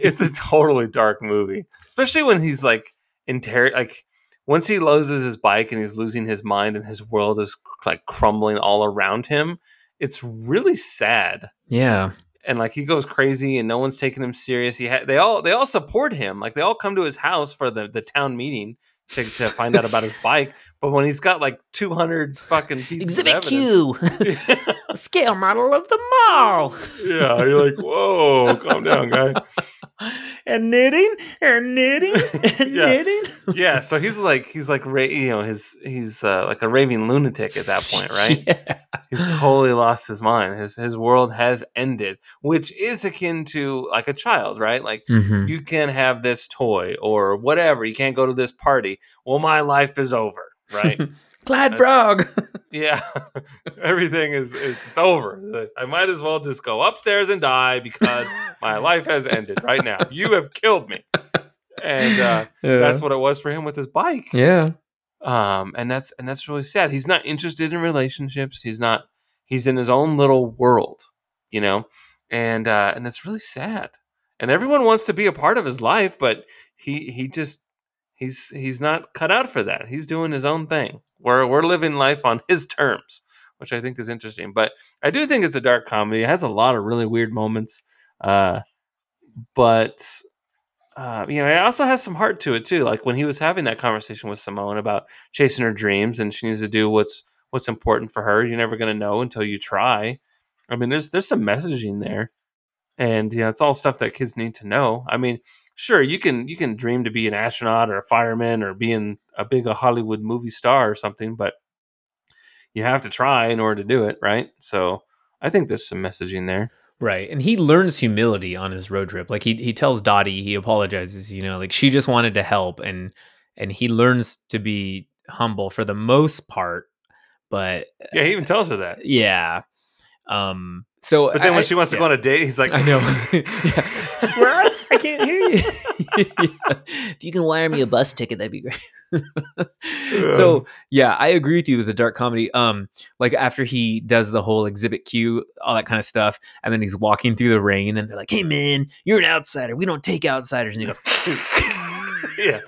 it's a totally dark movie, especially when he's like inter like once he loses his bike and he's losing his mind and his world is like crumbling all around him. It's really sad yeah. and like he goes crazy and no one's taking him serious. He ha- they all they all support him. Like they all come to his house for the the town meeting to, to find out about his bike. But when he's got like two hundred fucking pieces of evidence, Q, scale model of the mall. yeah, you're like, whoa, calm down, guy. and knitting, and knitting, and Yeah. knitting. Yeah, so he's like he's like ra- you know his he's uh, like a raving lunatic at that point, right? Yeah. He's totally lost his mind. His his world has ended, which is akin to like a child, right? Like Mhm. you can't have this toy or whatever. You can't go to this party. Well, my life is over, right? Glad frog. Yeah, everything is it's over. I might as well just go upstairs and die because my life has ended right now. You have killed me, and uh, yeah. that's what it was for him with his bike. yeah. Um, and that's and that's really sad. He's not interested in relationships. He's not he's in his own little world, you know, and uh, and it's really sad. And everyone wants to be a part of his life, but he he just he's he's not cut out for that. He's doing his own thing. We're we're living life on his terms, which I think is interesting. But I do think it's a dark comedy. It has a lot of really weird moments. Uh, but uh, you know, it also has some heart to it too. Like when he was having that conversation with Simone about chasing her dreams, and she needs to do what's what's important for her. You're never going to know until you try. I mean, there's there's some messaging there, and yeah, it's all stuff that kids need to know. I mean, sure, you can you can dream to be an astronaut or a fireman or being a big a Hollywood movie star or something, but you have to try in order to do it, right? So I think there's some messaging there. Right. And he learns humility on his road trip. Like he he tells Dottie, he apologizes, you know, like she just wanted to help and and he learns to be humble for the most part. But Yeah, he even tells her that. yeah. Um so But then I- when she wants to yeah. go on a date, he's like, I know. Where- I can't hear you. Yeah. If you can wire me a bus ticket, that'd be great. so yeah, I agree with you with the dark comedy. Um, like after he does the whole exhibit Q, all that kind of stuff, and then he's walking through the rain, and they're like, "Hey man, you're an outsider. We don't take outsiders." And he goes, yeah,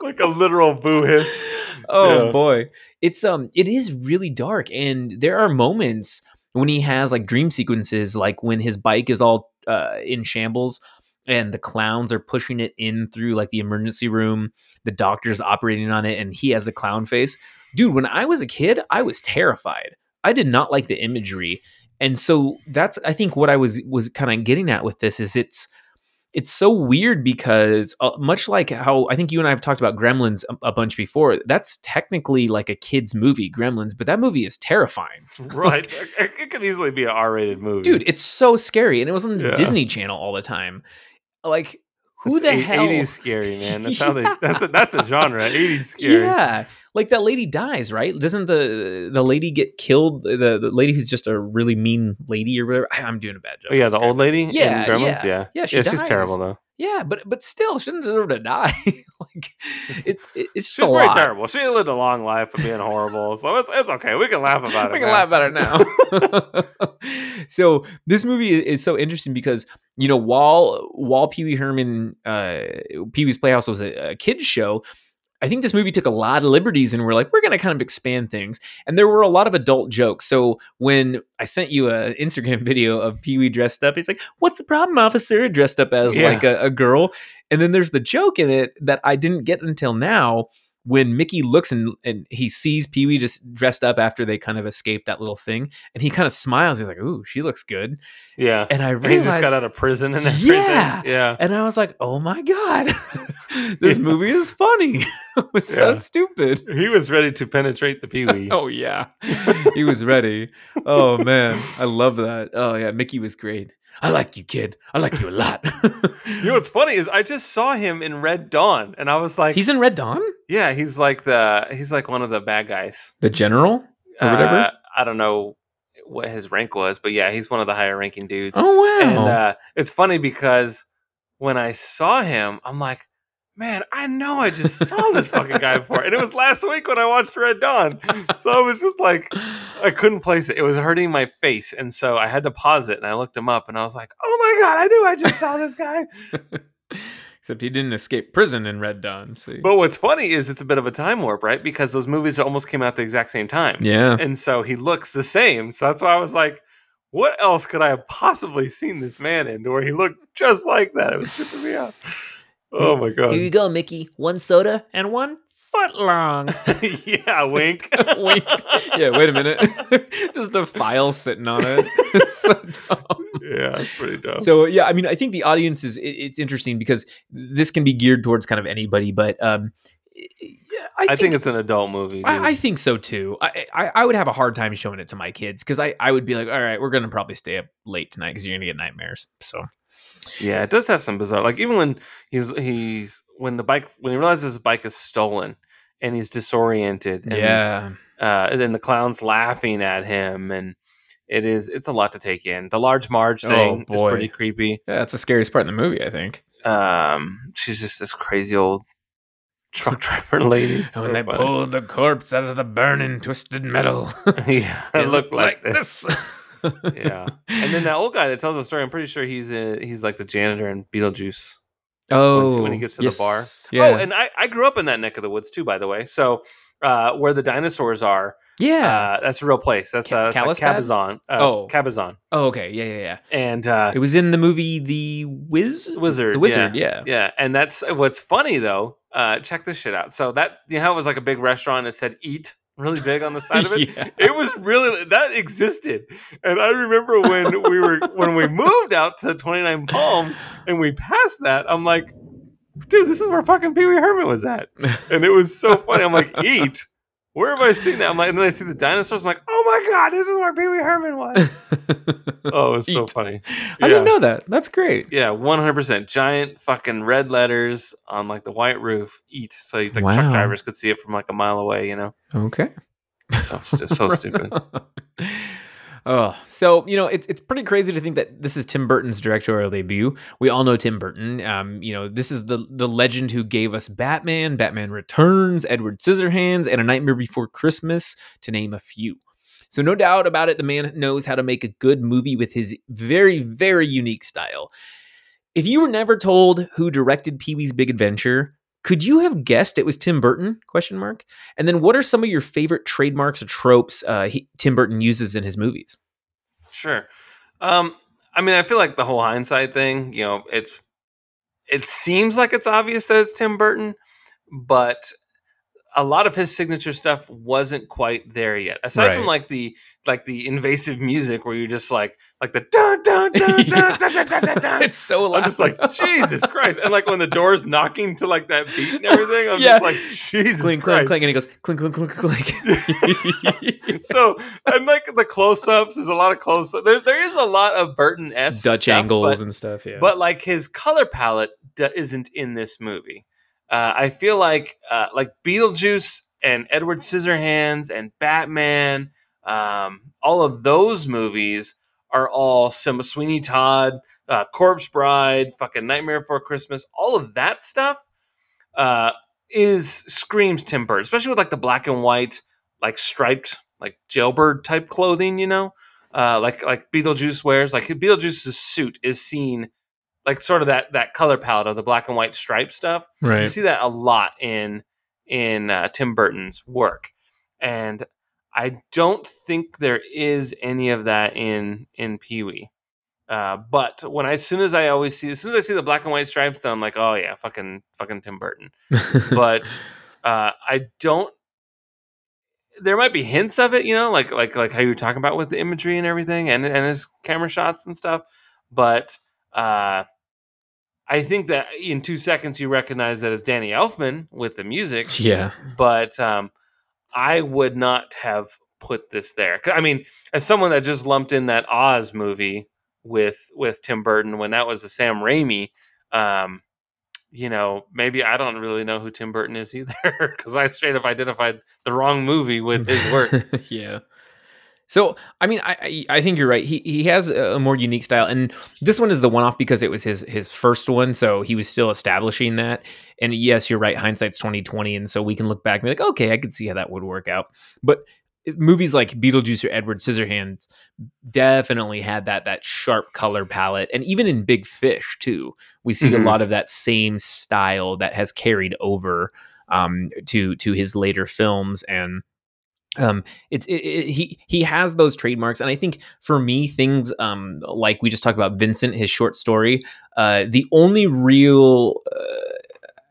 like a literal boo hiss. "Oh Yeah. boy, it's um, it is really dark, and there are moments when he has like dream sequences, like when his bike is all uh, in shambles." And the clowns are pushing it in through like the emergency room. The doctor's operating on it, and he has a clown face. Dude, when I was a kid, I was terrified. I did not like the imagery, and so that's I think what I was was kind of getting at with this is it's it's so weird because uh, much like how I think you and I have talked about Gremlins a, a bunch before, that's technically like a kids movie, Gremlins, but that movie is terrifying. Right, it, it could easily be an R-rated movie, Dude, it's so scary and it was on the Yeah. Disney Channel all the time. Like who the eight- hell 80s scary, man. That's how they. That's a, that's a genre. 80s scary. Yeah. Like that lady dies, right? Doesn't the the lady get killed? The, the lady who's just a really mean lady or whatever. I- I'm doing a bad job. Oh, yeah, the old lady. Yeah, in Gremlins? yeah. yeah, Yeah, she yeah. She's terrible though. Yeah, but but still, she doesn't deserve to die. like it's it's just She's a lot. terrible. She lived a long life of being horrible, so it's, it's okay. We can laugh about it. We can now. laugh about it now. so this movie is, is so interesting because you know while while Pee Wee Herman uh, Pee Wee's Playhouse was a, a kids show. I think this movie took a lot of liberties and we're like, we're going to kind of expand things. And there were a lot of adult jokes. So when I sent you an Instagram video of Pee Wee dressed up, he's like, What's the problem, officer? Dressed up as Yeah. like a, a girl. And then there's the joke in it that I didn't get until now when Mickey looks and, and he sees Pee Wee just dressed up after they kind of escaped that little thing. And he kind of smiles. He's like, Ooh, she looks good. Yeah, And I and he just got out of prison and everything. Yeah. yeah. and I was like, oh my God, this Yeah. movie is funny. it was so stupid. He was ready to penetrate the Pee Wee. Oh, yeah. he was ready. Oh, man. I love that. Oh, yeah. Mickey was great. I like you, kid. I like you a lot. You know what's funny is I just saw him in Red Dawn, and I was like, He's in Red Dawn? yeah, he's like the he's like one of the bad guys The general? Or whatever? Uh, I don't know what his rank was, but yeah, he's one of the higher ranking dudes. oh, wow. And uh, it's funny because when I saw him, I'm like, man, I know I just saw this fucking guy before. And it was last week when I watched Red Dawn. So I was just like, I couldn't place it. It was hurting my face. And so I had to pause it and I looked him up and I was like, oh my God, I knew I just saw this guy. Except he didn't escape prison in Red Dawn. So. But what's funny is it's a bit of a time warp, right? Because those movies almost came out the exact same time. yeah. And so he looks the same. So that's why I was like, what else could I have possibly seen this man in where he looked just like that? It was tripping me out. Oh my god. Here you go, Mickey. One soda. And one foot long. yeah, wink. Wink. Yeah, wait a minute. Just a file sitting on it. It's so dumb. yeah, that's pretty dumb. So yeah, I mean, I think the audience is it, it's interesting because this can be geared towards kind of anybody, but um, I, I think, it's an adult movie. I, I think so too. I, I I would have a hard time showing it to my kids because I I would be like, all right, we're gonna probably stay up late tonight because you're gonna get nightmares. So yeah, it does have some bizarre. Like even when he's he's when the bike when he realizes his bike is stolen and he's disoriented. And, yeah, uh, and then the clown's laughing at him, and it is it's a lot to take in. The large Marge Oh, thing is pretty creepy. yeah, that's the scariest part in the movie, I think. Um, she's just this crazy old truck driver lady. It's so when they funny. pulled the corpse out of the burning twisted metal. yeah, it looked like, this. this. Yeah, and then that old guy that tells the story. I'm pretty sure he's uh he's like the janitor in Beetlejuice. oh, when he gets to the bar. Yeah. Oh, and I, I grew up in that neck of the woods too, by the way. So uh, where the dinosaurs are, yeah. uh, that's a real place. That's, uh, that's like Cabazon. Uh, Oh. Cabazon. oh, okay. Yeah, yeah, yeah. And uh, It was in the movie The Wiz Wizard. The Wizard, yeah. Yeah, and that's what's funny though. Uh, check this shit out. So that you know how it was like a big restaurant that said "eat" really big on the side of it. Yeah. It was really that existed, and I remember when we were when we moved out to Twenty Nine Palms and we passed that. I'm like, dude, this is where fucking Pee Wee Herman was at, and it was so funny. I'm like, eat. Where have I seen that? I'm like, and then I see the dinosaurs. I'm like, oh my god, this is where Pee Wee Herman was. Oh, it was so funny. I didn't know that. That's great. Yeah, one hundred percent. Giant fucking red letters on like the white roof. Eat, so the Wow. truck drivers could see it from like a mile away. You know, Okay. so so stupid. Oh, so you know it's it's pretty crazy to think that this is Tim Burton's directorial debut. We all know Tim Burton. Um, you know this is the the legend who gave us Batman, Batman Returns, Edward Scissorhands, and A Nightmare Before Christmas, to name a few. So no doubt about it, the man knows how to make a good movie with his very very unique style. If you were never told who directed Pee Wee's Big Adventure, could you have guessed it was Tim Burton? Question mark. And then, what are some of your favorite trademarks or tropes uh, he, Tim Burton uses in his movies? Sure. Um, I mean, I feel like the whole hindsight thing. You know, it's it seems like it's obvious that it's Tim Burton, but a lot of his signature stuff wasn't quite there yet. Aside from like the like the invasive music where you're just like like the dun dun dun dun dun dun dun dun. dun. it's so loud. I'm just like Jesus Christ, and like when the door's knocking to like that beat and everything, I'm Yeah. just like Jesus clink, clink, clink, and he goes clink, clink, clink, clink. so and like the close-ups, there's a lot of close-up. There, there is a lot of Burton s Dutch stuff, angles but, and stuff. Yeah, but like his color palette d- isn't in this movie. Uh, I feel like uh, like Beetlejuice and Edward Scissorhands and Batman, um, all of those movies are all some Sweeney Todd, uh, Corpse Bride, fucking Nightmare Before Christmas, all of that stuff uh, is screams Tim Burton, especially with like the black and white, like striped, like jailbird type clothing, you know, uh, like like Beetlejuice wears. Like Beetlejuice's suit is seen like sort of that that color palette of the black and white stripe stuff. Right. You see that a lot in in uh, Tim Burton's work, and I don't think there is any of that in in Pee Wee. Uh, but when I, as soon as I always see, as soon as I see the black and white stripes, then I'm like, oh yeah, fucking, fucking Tim Burton. But uh, I don't. There might be hints of it, you know, like like like how you were talking about with the imagery and everything, and and his camera shots and stuff. But uh, I think that in two seconds you recognize that it's Danny Elfman with the music yeah, but um, I would not have put this there. I mean, as someone that just lumped in that Oz movie with with Tim Burton when that was a Sam Raimi, um, you know, maybe I don't really know who Tim Burton is either because I straight up identified the wrong movie with his work. yeah. So I mean, I I I think you're right. He he has a more unique style, and this one is the one off because it was his his first one, so he was still establishing that. And yes, you're right. Hindsight's twenty twenty, and so we can look back and be like, okay, I could see how that would work out. But uh, movies like Beetlejuice or Edward Scissorhands definitely had that that sharp color palette, and even in Big Fish too, we see Mhm. a lot of that same style that has carried over um, to to his later films and um it's it, it, he he has those trademarks and i think for me things um like we just talked about vincent his short story uh the only real uh,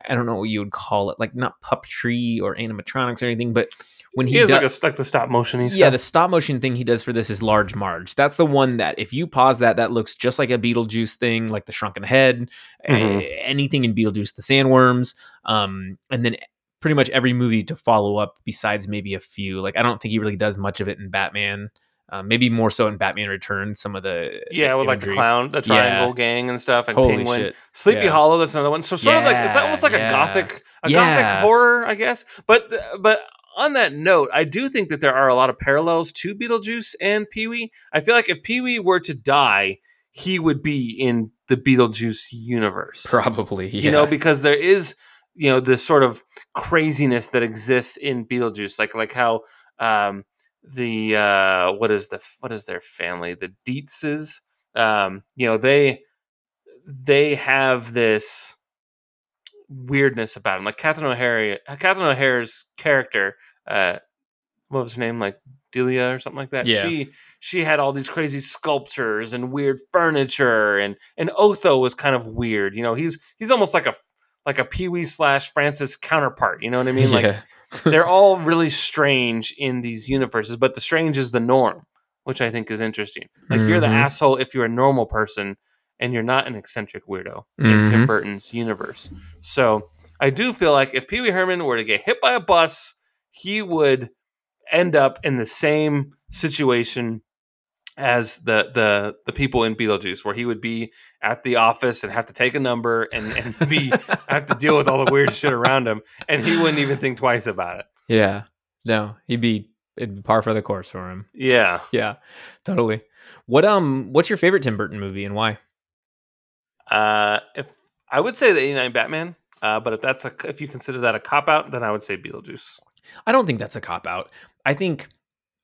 i don't know what you would call it like not puppetry or animatronics or anything but when He he, has does like a like the stop motion. He's yeah the stop motion thing he does for this is large marge that's the one that if you pause that that looks just like a beetlejuice thing like the shrunken head Mhm. a- anything in beetlejuice the sandworms um and then pretty much every movie to follow up besides maybe a few like i don't think he really does much of it in batman uh, maybe more so in batman returns some of the yeah, the with like the clown, the Yeah. triangle gang and stuff, and holy penguin. shit Sleepy Yeah. Hollow, that's another one. So sort of like it's almost like yeah. a gothic, a Yeah. gothic horror, I guess. But but on that note, I do think that there are a lot of parallels to Beetlejuice and Pee Wee. I feel like if Pee Wee were to die, he would be in the Beetlejuice universe. probably yeah. You know, because there is you know this sort of craziness that exists in Beetlejuice, like like how um, the uh, what is the what is their family, the Deetzes, um, you know they they have this weirdness about him, like Catherine O'Hara, Catherine O'Hara's character, uh, what was her name, like Delia or something like that. Yeah. She she had all these crazy sculptures and weird furniture, and and Otho was kind of weird. You know, he's he's almost like a like a Pee Wee slash Francis counterpart. You know what I mean? Like yeah. they're all really strange in these universes, but the strange is the norm, which I think is interesting. Like you're the Mhm. asshole if you're a normal person and you're not an eccentric weirdo in Tim. Burton's universe. So I do feel like if Pee Wee Herman were to get hit by a bus, he would end up in the same situation as the the the people in Beetlejuice, where he would be at the office and have to take a number and, and be have to deal with all the weird shit around him, and he wouldn't even think twice about it. yeah. No, he'd be it'd be par for the course for him. Yeah. Yeah, totally. What um, what's your favorite Tim Burton movie and why? Uh, if I would say the '89 Batman, uh, but if that's a if you consider that a cop out, then I would say Beetlejuice. I don't think that's a cop out. I think,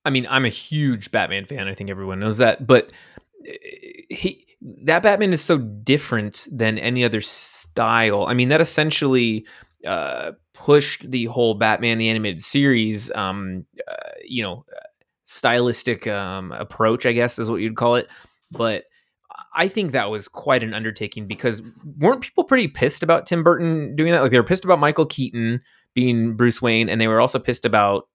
I mean, I'm a huge Batman fan. I think everyone knows that, but eh, he that Batman is so different than any other style. I mean, that essentially uh, pushed the whole Batman the animated series, um, uh, you know, stylistic um, approach, I guess is what you'd call it. But I think that was quite an undertaking because weren't people pretty pissed about Tim Burton doing that? Like they were pissed about Michael Keaton being Bruce Wayne, and they were also pissed about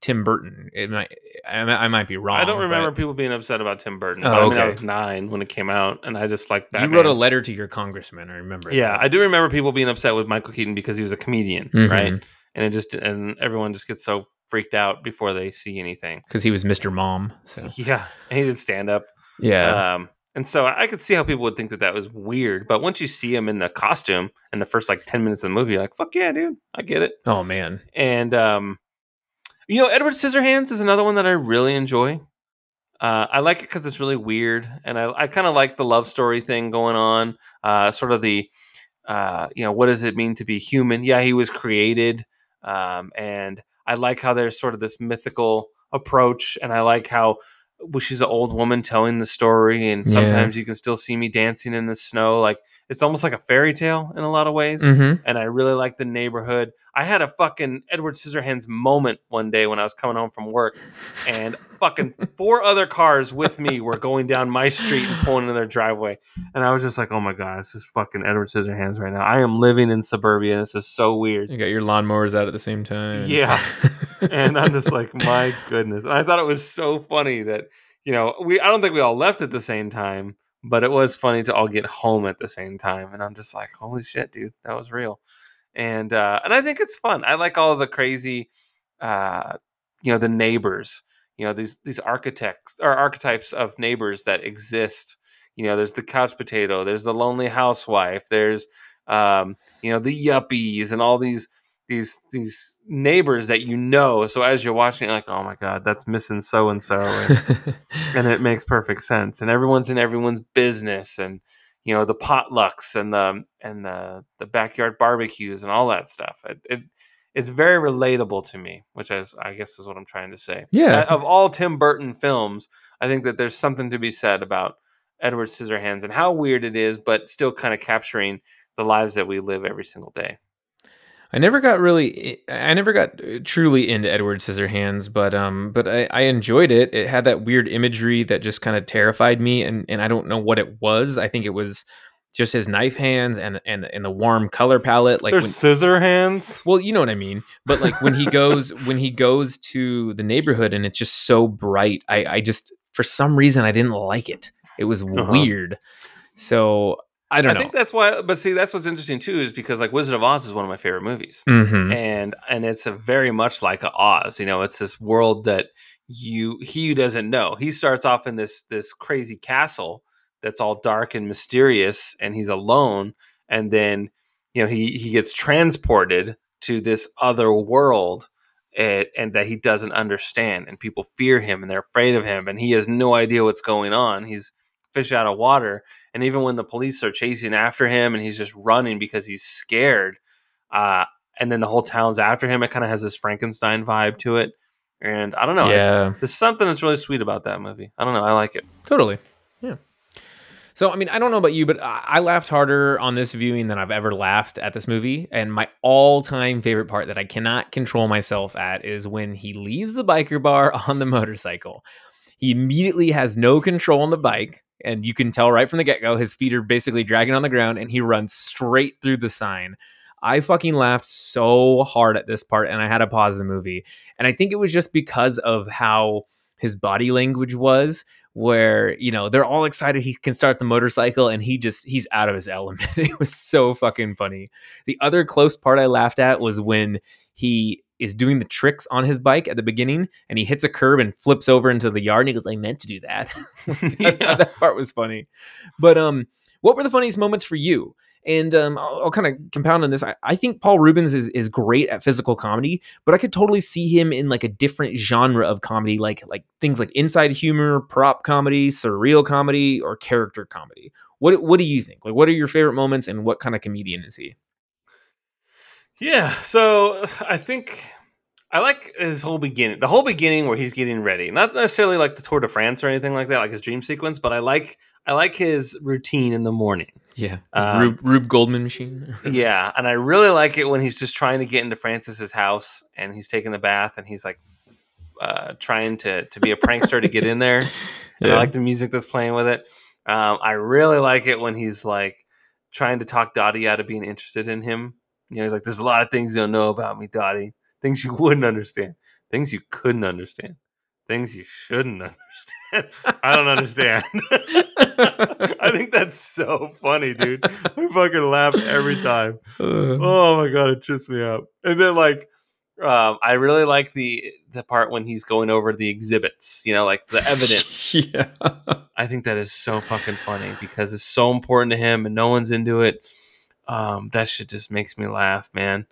Tim Burton. It might, I, might- be wrong. I don't remember but people being upset about Tim Burton. Oh, but I mean, I was nine when it came out, and I just like Batman. You wrote a letter to your congressman. I remember. Yeah, I do remember people being upset with Michael Keaton because he was a comedian, Mhm. right? And it just and everyone just gets so freaked out before they see anything. because he was Mr. Mom. So Yeah, and he did stand up. yeah, Um, and so I could see how people would think that that was weird. But once you see him in the costume in the first like 10 minutes of the movie, you're like, fuck yeah, dude, I get it. oh man, And, um, you know, Edward Scissorhands is another one that I really enjoy. Uh, I like it because it's really weird. And I, I kind of like the love story thing going on. Uh, sort of the, uh, you know, what does it mean to be human? Yeah, he was created. Um, and I like how there's sort of this mythical approach. And I like how well, she's an old woman telling the story. And Yeah. sometimes you can still see me dancing in the snow. Like it's almost like a fairy tale in a lot of ways mm-hmm. and I really like the neighborhood. I had a fucking Edward Scissorhands moment one day when I was coming home from work, and fucking four other cars with me were going down my street and pulling in their driveway, and I was just like, "Oh my god, this is fucking Edward Scissorhands right now." I am living in suburbia. This is so weird, you got your lawnmowers out at the same time. Yeah. and I'm just like, "My goodness!" And I thought it was so funny that you know we. I don't think we all left at the same time. But it was funny to all get home at the same time, and I'm just like, "Holy shit, dude, that was real." and uh, and I think it's fun. I like all the crazy, uh, you know, the neighbors. You know, these these architects or archetypes of neighbors that exist. You know, there's the couch potato, there's the lonely housewife, there's um, you know the yuppies, and all these these these neighbors that you know. So as you're watching, you're like, oh my god, that's missing so and so, and it makes perfect sense. And everyone's in everyone's business, and you know the potlucks and the and the the backyard barbecues and all that stuff. It, it it's very relatable to me, which is I guess is what I'm trying to say. Yeah. Of all Tim Burton films, I think that there's something to be said about Edward Scissorhands and how weird it is, but still kind of capturing the lives that we live every single day. I never got really, I never got truly into Edward Scissorhands, but um, but I, I enjoyed it. It had that weird imagery that just kind of terrified me, and and I don't know what it was. I think it was just his knife hands and and and the warm color palette. Like There's when, scissor hands. well, you know what I mean. But like when he goes when he goes to the neighborhood and it's just so bright, I I just for some reason I didn't like it. It was Uh-huh. weird. So I I, don't know. I think that's why. But see, that's what's interesting too, is because like Wizard of Oz is one of my favorite movies. Mhm. and and it's a very much like a Oz. You know, it's this world that you he who doesn't know. He starts off in this this crazy castle that's all dark and mysterious, and he's alone. And then you know he he gets transported to this other world. And, and that he doesn't understand, and people fear him, and they're afraid of him, and he has no idea what's going on. He's fish out of water, and even when the police are chasing after him, and he's just running because he's scared, Uh, and then the whole town's after him. It kind of has this Frankenstein vibe to it. And I don't know. yeah, There's something that's really sweet about that movie. I don't know. I like it. totally. Yeah. So I mean, I don't know about you, but I, I laughed harder on this viewing than I've ever laughed at this movie. And my all-time favorite part that I cannot control myself at is when he leaves the biker bar on the motorcycle. He immediately has no control on the bike, and you can tell right from the get-go his feet are basically dragging on the ground, and he runs straight through the sign. I fucking laughed so hard at this part, and I had to pause the movie. And I think it was just because of how his body language was, where you know they're all excited he can start the motorcycle, and he just he's out of his element. it was so fucking funny. The other close part I laughed at was when he is doing the tricks on his bike at the beginning, and he hits a curb and flips over into the yard, and he goes, "I meant to do that." that, Yeah. that part was funny. But um, what were the funniest moments for you? And um, I'll, I'll kind of compound on this. I, I think Paul Reubens is is great at physical comedy, but I could totally see him in like a different genre of comedy, like like things like inside humor, prop comedy, surreal comedy, or character comedy. What what do you think? Like, what are your favorite moments, and what kind of comedian is he? Yeah, so I think I like his whole beginning, the whole beginning where he's getting ready. Not necessarily like the Tour de France or anything like that, like his dream sequence, but I like I like his routine in the morning. Yeah, Um, Rube, Rube Goldman machine. yeah, and I really like it when he's just trying to get into Francis's house and he's taking the bath and he's like uh, trying to to be a prankster to get in there. And I like the music that's playing with it. Um, I really like it when he's like trying to talk Dottie out of being interested in him. You know, he's like, "There's a lot of things you don't know about me, Dottie. Things you wouldn't understand. Things you couldn't understand. Things you shouldn't understand. I don't understand." I think that's so funny, dude. I fucking laugh every time. Uh, Oh my god, it trips me up. And then like um, I really like the the part when he's going over the exhibits, you know, like the evidence. yeah. I think that is so fucking funny because it's so important to him and no one's into it. Um, that shit just makes me laugh, man.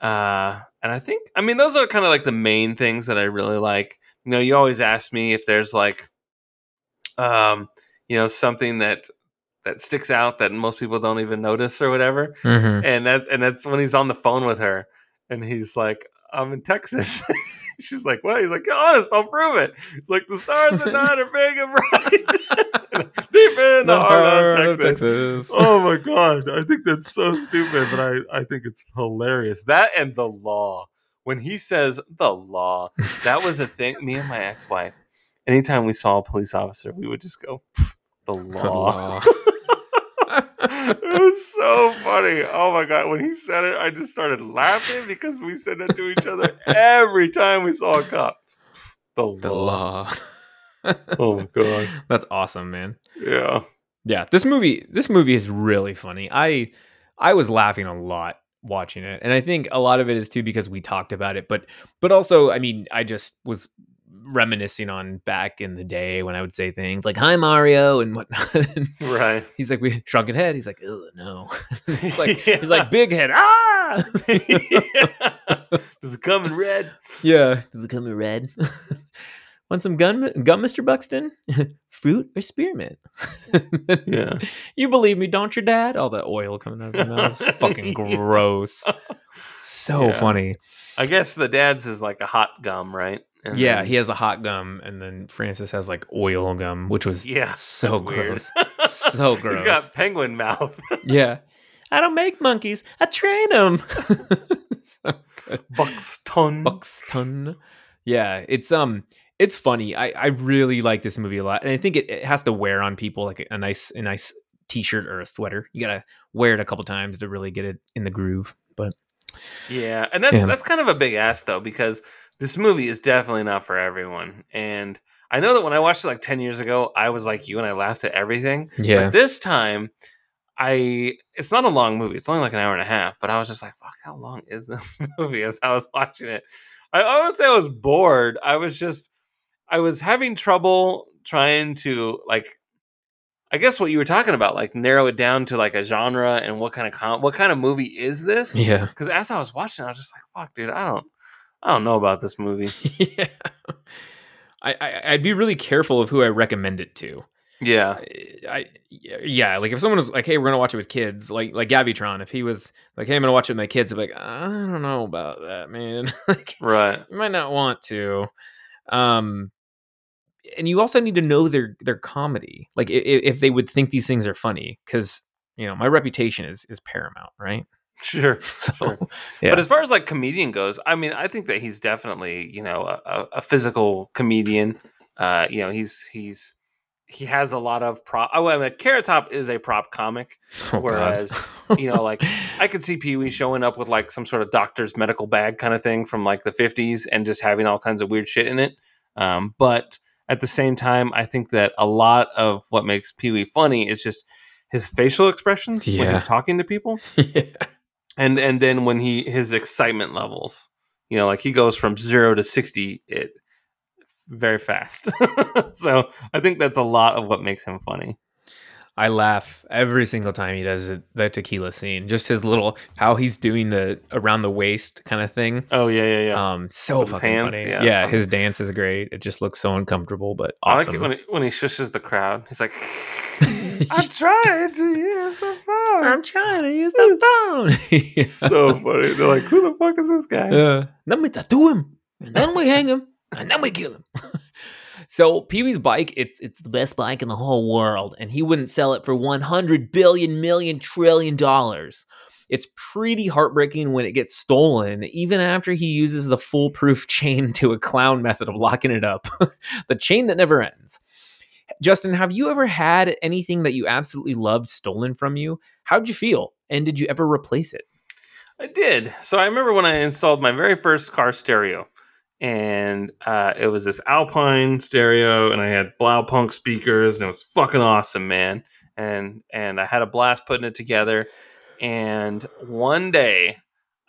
Uh, and I think, I mean, those are kind of like the main things that I really like. You know, you always ask me if there's like, um, you know, something that that sticks out that most people don't even notice or whatever. Mhm. And that and that's when he's on the phone with her, and he's like, "I'm in Texas." She's like, "What?" He's like, "Honest, I'll prove it." He's like, "The stars at night are big and bright, deep in the, heart of Texas." Oh my god, I think that's so stupid, but I I think it's hilarious. That and the law. When he says the law, that was a thing. Me and my ex-wife, anytime we saw a police officer, we would just go, "Pff, "The law." it was so funny. Oh my god, when he said it, I just started laughing because we said that to each other every time we saw a cop. The, the law. law. Oh my god. That's awesome, man. Yeah. Yeah, this movie this movie is really funny. I I was laughing a lot watching it. And I think a lot of it is too because we talked about it, but but also, I mean, I just was reminiscing on back in the day when I would say things like "Hi Mario" and whatnot. Right. he's like, "We shrunken head." He's like, "Ugh, no." He's like, Yeah. he's like, "Big head." Ah. Does it come in red? yeah. Does it come in red? Want some gun, gum, Mister Buxton? Fruit or spearmint? Yeah. You believe me, don't you, Dad? All that oil coming out of his mouth. Fucking gross. So Yeah. funny. I guess the dad's is like a hot gum, right? Yeah, then- he has a hot gum, and then Francis has like oil gum, which was yeah, so gross. So He's gross. got penguin mouth. yeah. I don't make monkeys. I train them. so good. Buxton. Buxton. Yeah, it's um it's funny. I I really like this movie a lot. And I think it, it has to wear on people like a, a nice a nice t-shirt or a sweater. You got to wear it a couple times to really get it in the groove. But Yeah, and that's Yeah. that's kind of a big ask though because this movie is definitely not for everyone. And I know that when I watched it like 10 years ago, I was like you and I laughed at everything. yeah. But this time I it's not a long movie. It's only like an hour and a half, but I was just like, fuck, how long is this movie as I was watching it? I, I would say I was bored. I was just I was having trouble trying to like I guess what you were talking about, like narrow it down to like a genre and what kind of com- what kind of movie is this? yeah. because as I was watching, I was just like, "Fuck, dude, I don't, I don't know about this movie." yeah. I, I I'd be really careful of who I recommend it to. Yeah. I yeah, like if someone was like, "Hey, we're gonna watch it with kids," like like Gabbytron, if he was like, "Hey, I'm gonna watch it with my kids," I'm like, I don't know about that, man. like, Right. you might not want to. Um, and you also need to know their their comedy, like if, if they would think these things are funny, because you know my reputation is is paramount, right? Sure. So Sure. yeah, But as far as like comedian goes, I mean, I think that he's definitely you know a, a- a physical comedian. Uh, you know, he's he's he has a lot of prop. Oh, I mean, Carrot Top is a prop comic. Oh, whereas, you know, like, I could see Pee Wee showing up with like some sort of doctor's medical bag kind of thing from like the fifties and just having all kinds of weird shit in it. Um, but at the same time, I think that a lot of what makes Pee Wee funny is just his facial expressions when he's talking to people yeah. And and then when he his excitement levels you know like he goes from zero to 60 it very fast so i think that's a lot of what makes him funny I laugh every single time he does it, the tequila scene. Just his little how he's doing the around the waist kind of thing. oh yeah yeah yeah Um, so With fucking hands? funny. Yeah, Yeah, funny. his dance is great. It just looks so uncomfortable, but i like it when he, when he shushes the crowd he's like i'm trying to use the phone I'm trying to use the phone. it's so funny they're like who the fuck is this guy Uh, then we tattoo him, and then we hang him, and then we kill him. so Pee Wee's bike, it's it's the best bike in the whole world, and he wouldn't sell it for one hundred billion million trillion dollars. It's pretty heartbreaking when it gets stolen, even after he uses the foolproof chain to a clown method of locking it up, the chain that never ends. Justin, have you ever had anything that you absolutely loved stolen from you? How'd you feel? And did you ever replace it? I did. So I remember when I installed my very first car stereo, and uh, it was this Alpine stereo, and I had Blaupunkt speakers, and it was fucking awesome, man. And and I had a blast putting it together. And one day,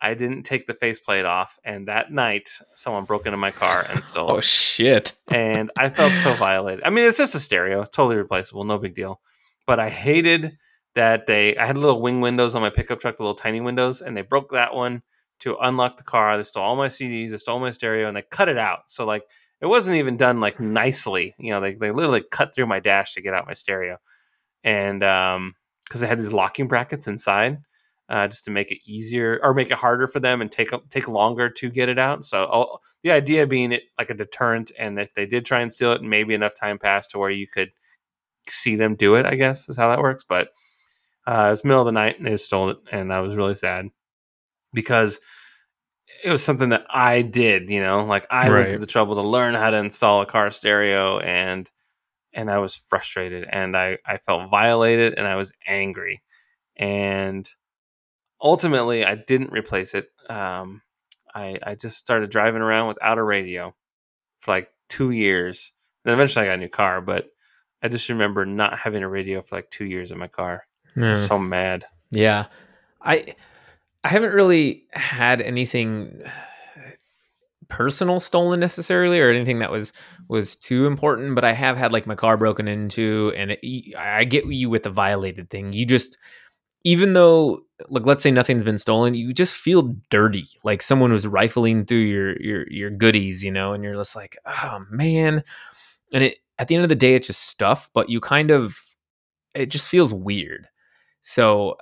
I didn't take the faceplate off, and that night, someone broke into my car and stole Oh it. shit! And I felt so violated. I mean, it's just a stereo; it's totally replaceable, no big deal. But I hated that they I had little wing windows on my pickup truck, the little tiny windows, and they broke that one to unlock the car. They stole all my CDs, they stole my stereo, and they cut it out. So like it wasn't even done like nicely. You know, they they literally cut through my dash to get out my stereo. And um because they had these locking brackets inside. Uh, just to make it easier or make it harder for them and take take longer to get it out. So all, the idea being it like a deterrent, and if they did try and steal it, maybe enough time passed to where you could see them do it. I guess is how that works. But uh, it was middle of the night and they stole it, and I was really sad because it was something that I did. You know, like I went to the trouble to learn how to install a car stereo, and and I was frustrated, and I I felt violated, and I was angry, and ultimately I didn't replace it. Um, I I just started driving around without a radio for like two years. Then eventually I got a new car, but I just remember not having a radio for like two years in my car. Was so mad. Yeah. I I haven't really had anything personal stolen necessarily or anything that was was too important, but I have had like my car broken into and it, I get you with the violated thing. You just even though like let's say nothing's been stolen, you just feel dirty. Like someone was rifling through your your your goodies, you know, and you're just like, "Oh man." And it at the end of the day it's just stuff, but you kind of it just feels weird. So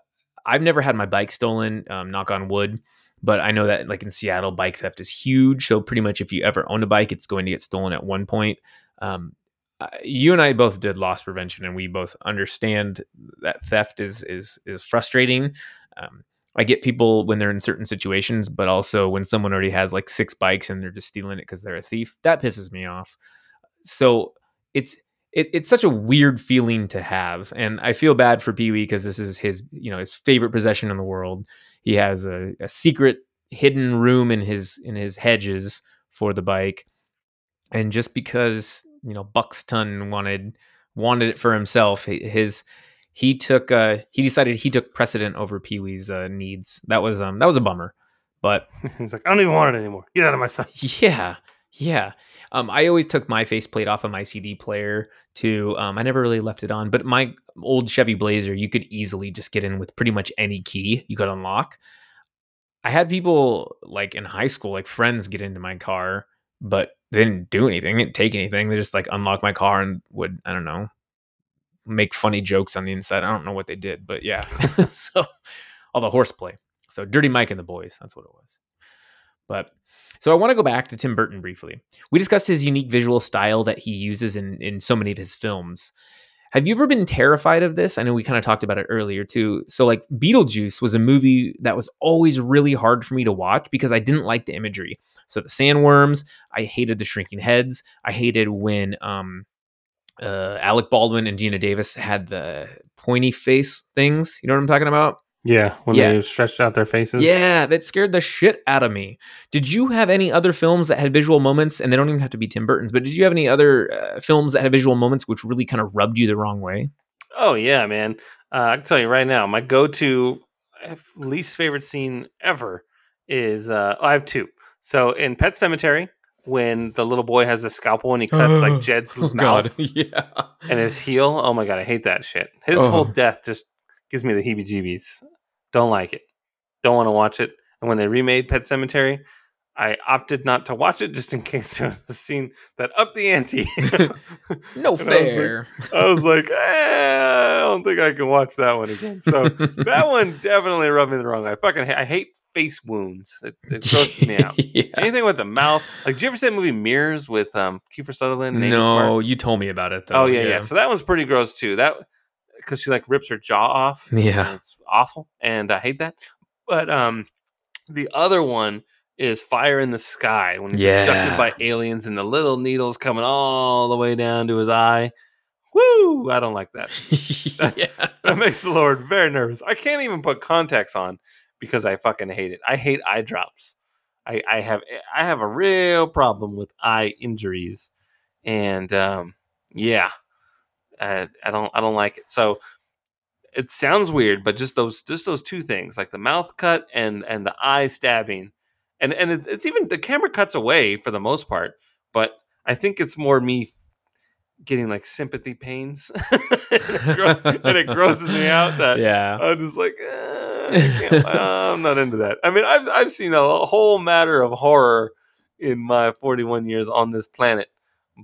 I've never had my bike stolen, um, knock on wood, but I know that like in Seattle, bike theft is huge. So pretty much if you ever own a bike, it's going to get stolen at one point. Um, uh, you and I both did loss prevention, and we both understand that theft is is is frustrating. Um, I get people when they're in certain situations, but also when someone already has like six bikes and they're just stealing it because they're a thief, that pisses me off. So it's it, it's such a weird feeling to have, and I feel bad for Pee Wee because this is his you know his favorite possession in the world. He has a, a secret hidden room in his in his hedges for the bike, and just because you know Buxton wanted wanted it for himself, his he took uh he decided he took precedent over Pee Wee's uh, needs. That was um that was a bummer, but He's like, I don't even want it anymore. Get out of my sight. yeah, yeah. Um, I always took my faceplate off of my CD player too. Um, I never really left it on, but my old Chevy Blazer, you could easily just get in with pretty much any key you could unlock. I had people like in high school, like friends, get into my car, but they didn't do anything, didn't take anything. They just like unlock my car and would I don't know make funny jokes on the inside. I don't know what they did, but yeah. so all the horseplay. So Dirty Mike and the Boys, that's what it was. But so I want to go back to Tim Burton briefly. We discussed his unique visual style that he uses in in so many of his films. Have you ever been terrified of this? I know we kind of talked about it earlier too. So like Beetlejuice was a movie that was always really hard for me to watch because I didn't like the imagery. So the sandworms, I hated the shrinking heads. I hated when um uh Alec Baldwin and Geena Davis had the pointy face things. You know what I'm talking about? Yeah, when Yeah. they stretched out their faces. Yeah, that scared the shit out of me. Did you have any other films that had visual moments, and they don't even have to be Tim Burton's, but did you have any other uh, films that had visual moments which really kind of rubbed you the wrong way? Oh yeah, man. Uh, I can tell you right now, my go-to uh, least favorite scene ever is uh, I have two. So in Pet Sematary, when the little boy has a scalpel and he cuts like Jed's mouth yeah. and his heel. Oh my god, I hate that shit. His whole Oh. death just gives me the heebie-jeebies. Don't like it. Don't want to watch it. And when they remade Pet Sematary, I opted not to watch it just in case there was a scene that upped the ante. No And I was like- fair. I was like, eh, I don't think I can watch that one again. So that one definitely rubbed me the wrong way. I fucking ha- I hate face wounds. It, it grosses me out. yeah. Anything with the mouth. Like, did you ever see that movie Mirrors with um, Kiefer Sutherland? No, you told me about it though. Oh yeah, yeah, So that one's pretty gross too. That because she like rips her jaw off. Yeah. it's awful, and I hate that. But um, the other one is Fire in the Sky when he's Yeah. abducted by aliens and the little needles coming all the way down to his eye. Woo! I don't like that. yeah. That makes the Lord very nervous. I can't even put contacts on because I fucking hate it. I hate eye drops. I, I have I have a real problem with eye injuries, and um, yeah, I, I don't I don't like it. So it sounds weird, but just those just those two things, like the mouth cut and and the eye stabbing, and and it's, it's even the camera cuts away for the most part, but I think it's more me getting like sympathy pains, and, it gro- and it grosses me out that yeah. I'm just like, eh, I uh, I'm not into that. I mean, I've I've seen a whole matter of horror in my 41 years on this planet,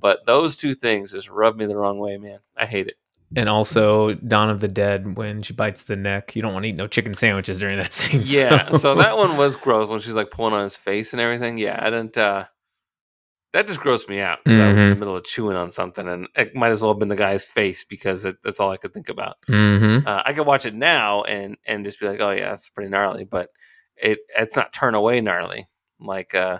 but those two things just rub me the wrong way, man. I hate it. And also Dawn of the Dead when she bites the neck. You don't want to eat no chicken sandwiches during that scene. Yeah, so that one was gross when she's like pulling on his face and everything. Yeah, I didn't. uh That just grossed me out because I was in the Mhm. middle of chewing on something, and it might as well have been the guy's face because it, that's all I could think about. Mm-hmm. Uh, I could watch it now and and just be like, oh yeah, that's pretty gnarly, but it it's not turn away gnarly. Like uh,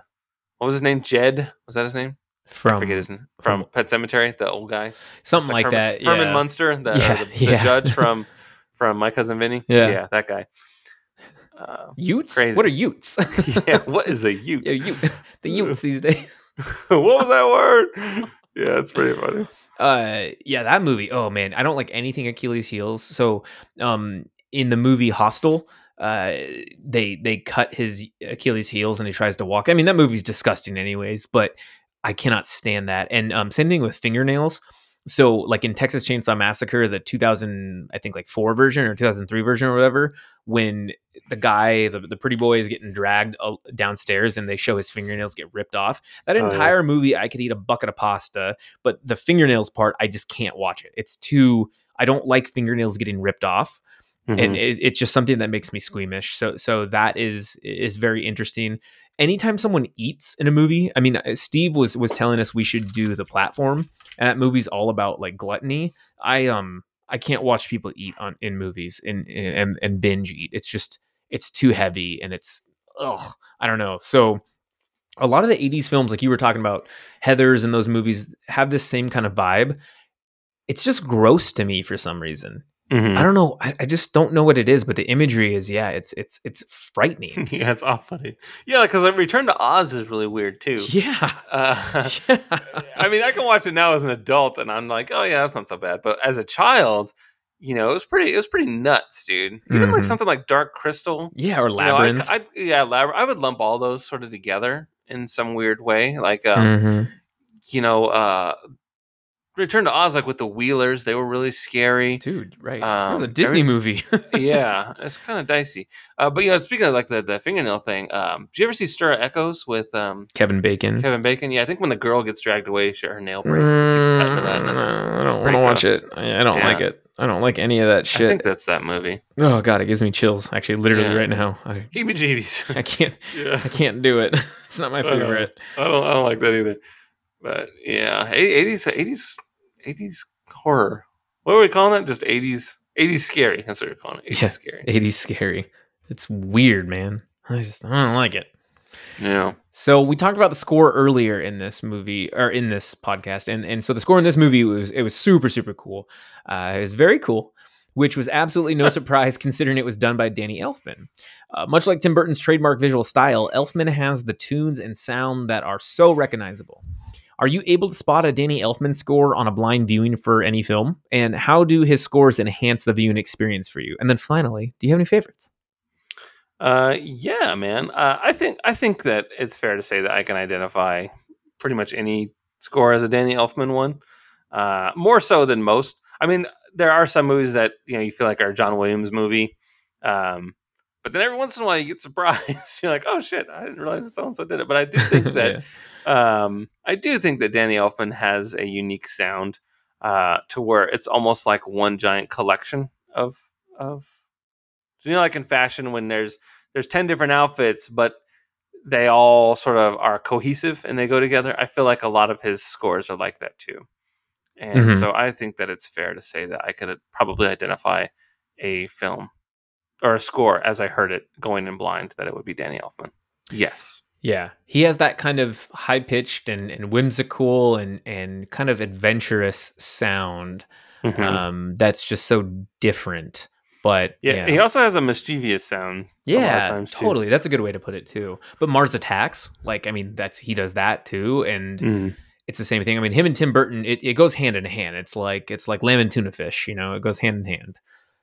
what was his name? Jed was that his name? I From forget his name. From, from- Pet Sematary, the old guy, something It's like, Herman, that. Herman. Munster, the, Yeah, the, the yeah. judge from from My Cousin Vinny. Yeah. yeah, that guy. Uh, Utes? Crazy. What are Utes? yeah, what is a Ute? yeah, Ute. The Utes these days. what was that word? Yeah, it's pretty funny. Uh, yeah, that movie. Oh man, I don't like anything Achilles heels. So, um, in the movie Hostel, uh, they they cut his Achilles heels and he tries to walk. I mean, that movie's disgusting, anyways. But I cannot stand that. And um, same thing with fingernails. So, like in Texas Chainsaw Massacre, the 2000, I think like four version or 2003 version or whatever, when the guy, the, the pretty boy, is getting dragged downstairs and they show his fingernails get ripped off. That Oh, entire movie, I could eat a bucket of pasta, but the fingernails part, I just can't watch it. It's too. I don't like fingernails getting ripped off and Mhm. it, it's just something that makes me squeamish. So so that is is very interesting. Anytime someone eats in a movie, I mean, uh, Steve was was telling us we should do the platform, and that movie's all about like gluttony. I um I can't watch people eat on in movies and and and binge eat. It's just it's too heavy and it's ugh I don't know. So a lot of the 80s films like you were talking about Heathers and those movies have this same kind of vibe. It's just gross to me for some reason. Mhm. I don't know. I, I just don't know what it is, but the imagery is yeah, it's it's it's frightening. yeah, it's all funny. Yeah, because like, Return to Oz is really weird too. yeah. Uh, yeah. I mean, I can watch it now as an adult, and I'm like, oh yeah, that's not so bad. But as a child, you know, it was pretty, it was pretty nuts, dude. Even like Mhm. something like Dark Crystal, yeah, or you know, I- labyrinth. I, yeah, labyrinth. I would lump all those sort of together in some weird way. Like, um, Mhm. you know, uh, Return to Oz, like with the Wheelers, they were really scary. dude. Right? it was a Um, Disney every- movie. yeah, it's kind of dicey. Uh, but you know, speaking of like the, the fingernail thing, um, did you ever see Stir Echoes with um, Kevin Bacon. Kevin Bacon? Yeah, I think when the girl gets dragged away, she, her nail breaks. and takes a cut into that, Mm, I don't want to watch it. I I don't like it. I don't like any of that shit. I think that's that movie. oh god, it gives me chills. Actually, literally Yeah. right now. I, Heebie-jeebies. I can't. yeah, I can't do it. it's not my I know. favorite. I don't. I don't like that either. But yeah, eighties, eighties, eighties horror. What are we calling that? Just eighties, eighties scary. That's what we're calling it. 80s Yeah. scary. 80s scary. It's weird, man. I just I don't like it. Yeah. So we talked about the score earlier in this movie or in this podcast, and and so the score in this movie was it was super super cool. Uh, it was very cool, which was absolutely no surprise considering it was done by Danny Elfman. Uh, much like Tim Burton's trademark visual style, Elfman has the tunes and sound that are so recognizable. Are you able to spot a Danny Elfman score on a blind viewing for any film? And how do his scores enhance the viewing experience for you? And then finally, do you have any favorites? Uh, yeah, man. Uh, I think I think that it's fair to say that I can identify pretty much any score as a Danny Elfman one. Uh, more so than most. I mean, there are some movies that you know you feel like are a John Williams movie, um, but then every once in a while you get surprised. You're like, oh shit, I didn't realize that so and so did it. But I do think that um, I do think that Danny Elfman has a unique sound uh, to where it's almost like one giant collection of of. You know, like in fashion, when there's there's ten different outfits, but they all sort of are cohesive and they go together. I feel like a lot of his scores are like that too, and Mhm. so I think that it's fair to say that I could probably identify a film or a score as I heard it going in blind that it would be Danny Elfman. Yes. Yeah, he has that kind of high pitched and, and whimsical and and kind of adventurous sound Mhm. um, that's just so different. But Yeah, yeah, he also has a mischievous sound. a lot of yeah, times, too. totally. That's a good way to put it too. But Mars Attacks, like I mean, that's he does that too, and Mhm. it's the same thing. I mean, him and Tim Burton, it, it goes hand in hand. It's like it's like lamb and tuna fish, you know, it goes hand in hand.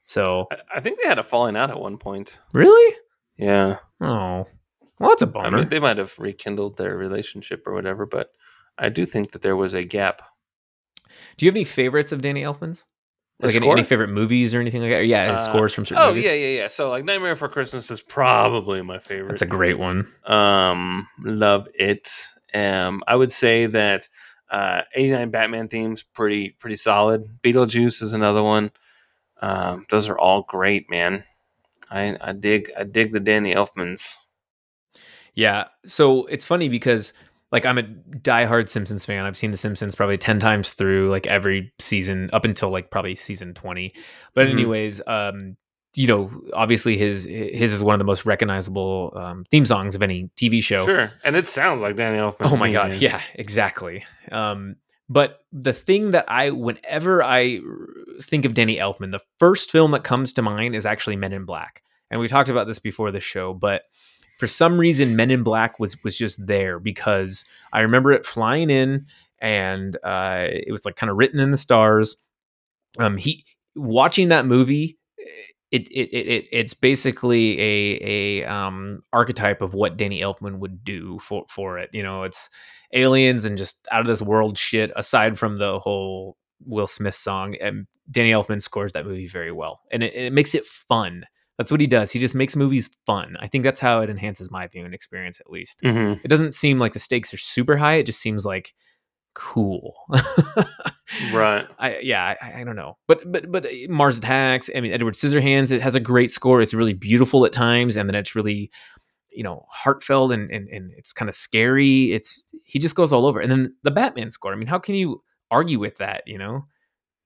So I, I think they had a falling out at one point. really, Yeah, oh, well, that's a bummer. mean, they might have rekindled their relationship or whatever, but I do think that there was a gap. Do you have any favorites of Danny Elfman's? The Like any, any favorite movies or anything like that? Or, yeah, his Uh, scores from certain movies. Oh movies. yeah, yeah, yeah. So like Nightmare for Christmas is probably my favorite. That's a great one. Um, love it. Um, I would say that uh, 89 Batman themes pretty pretty solid. Beetlejuice is another one. Um, those are all great, man. I I dig I dig the Danny Elfmans. Yeah. So it's funny because like I'm a diehard Simpsons fan. I've seen The Simpsons probably 10 times through like every season up until like probably season 20. But Mhm. anyways, um you know, obviously his his is one of the most recognizable um, theme songs of any TV show. Sure, and it sounds like Danny Elfman. Oh my me, god, man. yeah, exactly. Um, but the thing that I, whenever I think of Danny Elfman, the first film that comes to mind is actually Men in Black, and we talked about this before the show. But for some reason, Men in Black was was just there because I remember it flying in, and uh, it was like kind of written in the stars. Um, he watching that movie. It, it, it, it it's basically a a um archetype of what Danny Elfman would do for for it. You know, it's aliens and just out of this world shit. Aside from the whole Will Smith song, and Danny Elfman scores that movie very well, and it, it makes it fun. That's what he does. He just makes movies fun. I think that's how it enhances my viewing experience, at least. Mhm. It doesn't seem like the stakes are super high. It just seems like cool. Right. I yeah, I, I don't know, but but but uh, Mars Attacks. I mean, Edward Scissorhands. It has a great score. It's really beautiful at times, and then it's really, you know, heartfelt and and, and it's kind of scary. It's he just goes all over. And then the Batman score. I mean, how can you argue with that? You know,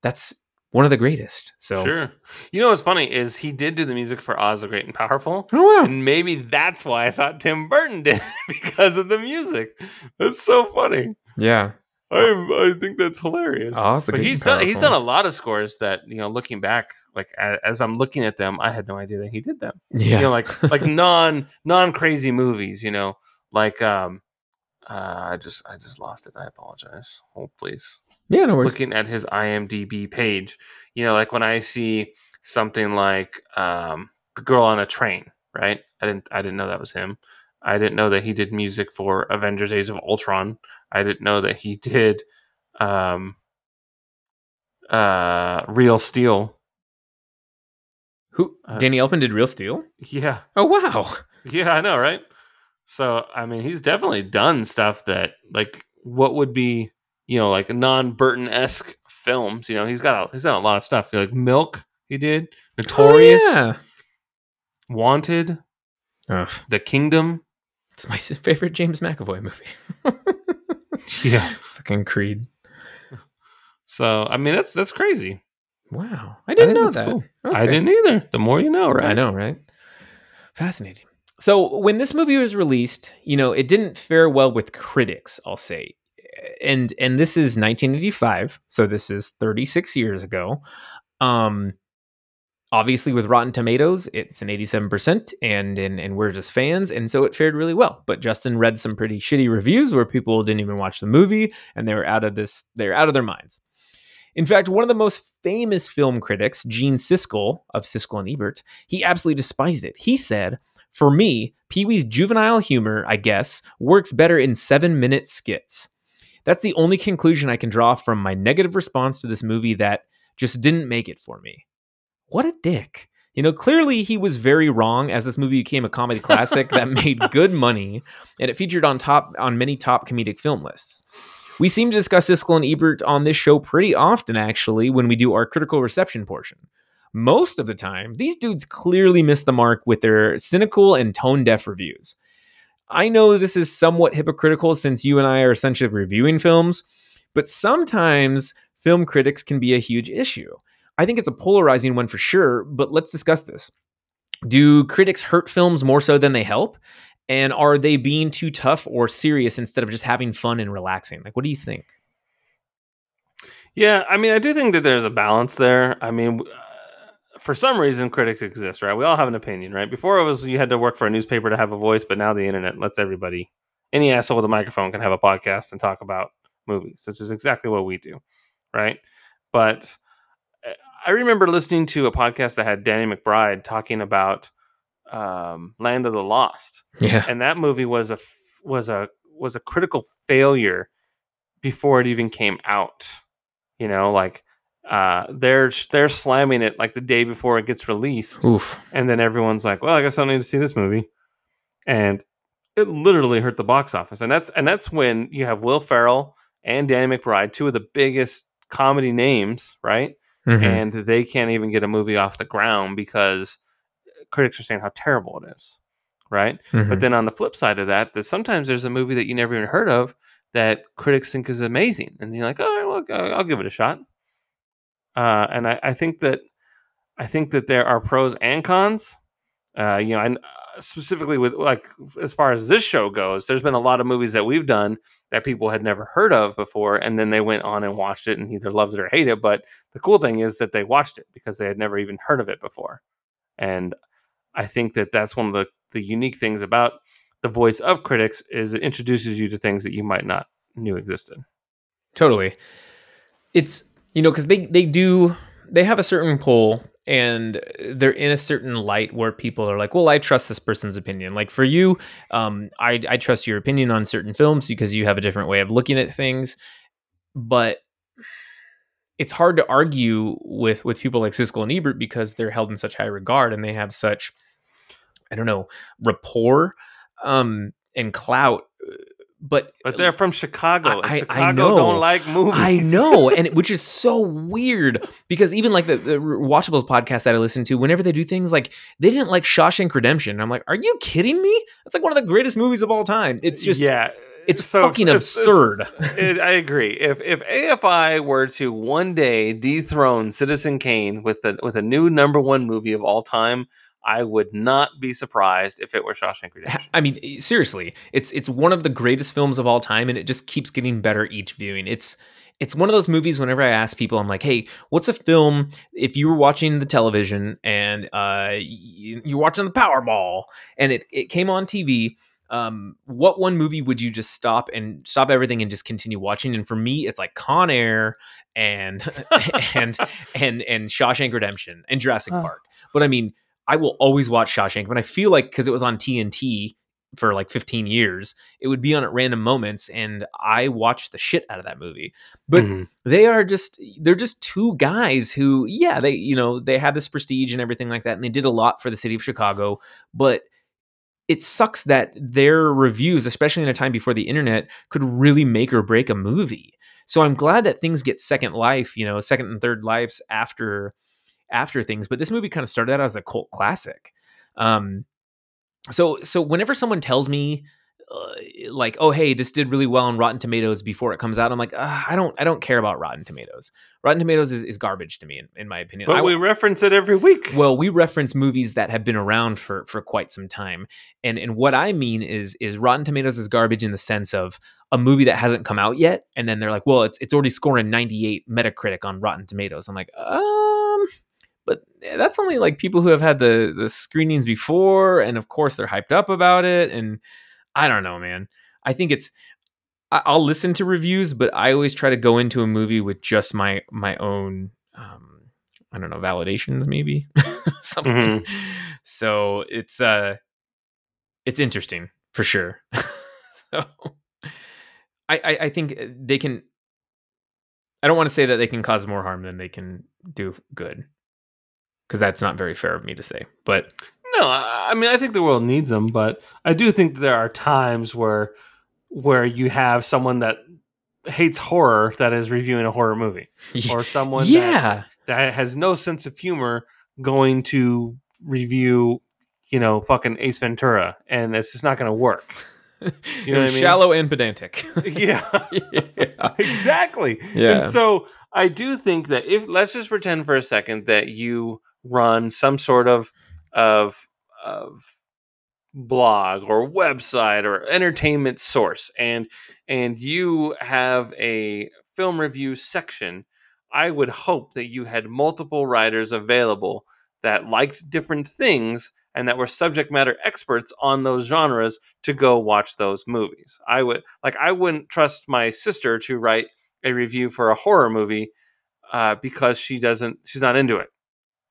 that's one of the greatest. So Sure. You know what's funny is he did do the music for Oz the Great and Powerful. Oh wow. And maybe that's why I thought Tim Burton did because of the music. That's so funny. Yeah. I I think that's hilarious. Oz the but Great he's and done he's done a lot of scores that you know looking back like as, as I'm looking at them I had no idea that he did them. Yeah. You know like like non non crazy movies. You know like um uh, I just I just lost it. I apologize. Hold please yeah. No worries. looking at his IMDb page, you know, like when I see something like um, "The Girl on a Train," right? I didn't I didn't know that was him. I didn't know that he did music for Avengers: Age of Ultron. I didn't know that he did um, uh, Real Steel. Who? Uh, Danny Elfman did Real Steel? Yeah, Oh wow. yeah, I know, right? So I mean, he's definitely done stuff that like what would be you know like non Burton esque films. You know, he's got a, he's done a lot of stuff. Like Milk, he did Notorious, Oh, yeah. Wanted, Ugh, The Kingdom. it's my favorite James McAvoy movie. Yeah. Fucking Creed. So I mean, that's that's crazy. Wow. I didn't think know that. cool. I didn't either. The more you know, right? I know, right? Fascinating. So when this movie was released, you know, it didn't fare well with critics, I'll say. And and this is 1985, so this is 36 years ago. Um obviously with Rotten Tomatoes, it's an 87% and and and we're just fans and so it fared really well. But Justin read some pretty shitty reviews where people didn't even watch the movie and they were out of this they're out of their minds. In fact, one of the most famous film critics, Gene Siskel of Siskel and Ebert, he absolutely despised it. He said, For me, Pee Wee's juvenile humor, I guess, works better in seven minute skits. That's the only conclusion I can draw from my negative response to this movie that just didn't make it for me. What a dick. You know, clearly he was very wrong as this movie became a comedy classic that made good money and it featured on top on many top comedic film lists. We seem to discuss Siskel and Ebert on this show pretty often, actually, when we do our critical reception portion. Most of the time, these dudes clearly miss the mark with their cynical and tone deaf reviews. I know this is somewhat hypocritical since you and I are essentially reviewing films, but sometimes film critics can be a huge issue. I think it's a polarizing one for sure, but let's discuss this. Do critics hurt films more so than they help? And are they being too tough or serious instead of just having fun and relaxing? Like, what do you think? Yeah, I mean, I do think that there's a balance there. I mean, for some reason, critics exist, right? We all have an opinion, right? Before it was you had to work for a newspaper to have a voice, but now the internet lets everybody, any asshole with a microphone, can have a podcast and talk about movies, which is exactly what we do, right? But uh, I remember listening to a podcast that had Danny McBride talking about um, Land of the Lost, Yeah. and that movie was a was a was a critical failure before it even came out. You know, like uh, they're they're slamming it like the day before it gets released, Oof. and then everyone's like, "Well, I guess I don't need to see this movie," and it literally hurt the box office. And that's and that's when you have Will Ferrell and Danny McBride, two of the biggest comedy names, right? Mhm. And they can't even get a movie off the ground because critics are saying how terrible it is, right? Mhm. But then on the flip side of that, that sometimes there's a movie that you never even heard of that critics think is amazing, and you're like, oh, well, I'll I'll give it a shot. Uh, and I, I think that I think that there are pros and cons. Uh, you know, and uh, specifically with like as far as this show goes, there's been a lot of movies that we've done that people had never heard of before, and then they went on and watched it and either loved it or hated it. But the cool thing is that they watched it because they had never even heard of it before, and I think that that's one of the the unique things about the voice of critics is it introduces you to things that you might not knew existed. Totally. It's you know because they they do they have a certain pull and they're in a certain light where people are like, well, I trust this person's opinion. Like for you, um, I I trust your opinion on certain films because you have a different way of looking at things, but it's hard to argue with with people like Siskel and Ebert because they're held in such high regard and they have such I don't know rapport um, and clout. But But they're um, from Chicago. I- I Chicago know. don't like movies. I know, and it, which is so weird because even like the, the Watchables podcast that I listen to, whenever they do things like they didn't like Shawshank Redemption, I'm like, are you kidding me? That's like one of the greatest movies of all time. It's just, yeah, it's so fucking it's- it's- absurd. it, I agree. If if AFI were to one day dethrone Citizen Kane with a with a new number one movie of all time, I would not be surprised if it were Shawshank Redemption. I mean, eh, seriously, it's it's one of the greatest films of all time, and it just keeps getting better each viewing. It's it's one of those movies. Whenever I ask people, I'm like, "Hey, what's a film? If you were watching the television and uh, y- you're watching the Powerball, and it it came on TV." Um, what one movie would you just stop and stop everything and just continue watching? And for me, it's like Con Air and and and and Shawshank Redemption and Jurassic Oh. Park. But I mean, I will always watch Shawshank, but I feel like because it was on TNT, for like 15 years. It would be on at random moments, and I watched the shit out of that movie. But Mhm. they are just they're just two guys who, yeah, they you know they have this prestige and everything like that, and they did a lot for the city of Chicago, but it sucks that their reviews, especially in a time before the internet, could really make or break a movie. So I'm glad that things get second life, you know, second and third lives after after things. But this movie kind of started out as a cult classic. Um, so so whenever someone tells me uh, like oh hey this did really well on rotten tomatoes before it comes out i'm like uh, i don't i don't care about rotten tomatoes rotten tomatoes is, is garbage to me in, in my opinion But I- we reference it every week. well we reference movies that have been around for for quite some time and and what i mean is is rotten tomatoes is garbage in the sense of a movie that hasn't come out yet and then they're like well it's it's already scoring 98 metacritic on rotten tomatoes i'm like um that's only like people who have had the the screenings before and of course they're hyped up about it and i don't know man. I think it's i'll listen to reviews but i always try to go into a movie with just my my own um i don't know validations maybe? Something. Mhm. so it's uh it's interesting for sure. So I, I i think they can i don't want to say that they can cause more harm than they can do good because that's not very fair of me to say but No, I I mean I think the world needs them, but I do think there are times where where you have someone that hates horror that is reviewing a horror movie, or someone yeah that has no sense of humor going to review, you know, fucking Ace Ventura, and it's just not going to work. you know what I mean? shallow and pedantic yeah, yeah. exactly. Yeah. And so I do think that if let's just pretend for a second that you run some sort of of of blog or website or entertainment source and and you have a film review section i would hope that you had multiple writers available that liked different things and that were subject matter experts on those genres to go watch those movies. I would like i wouldn't trust my sister to write a review for a horror movie uh, because she doesn't she's not into it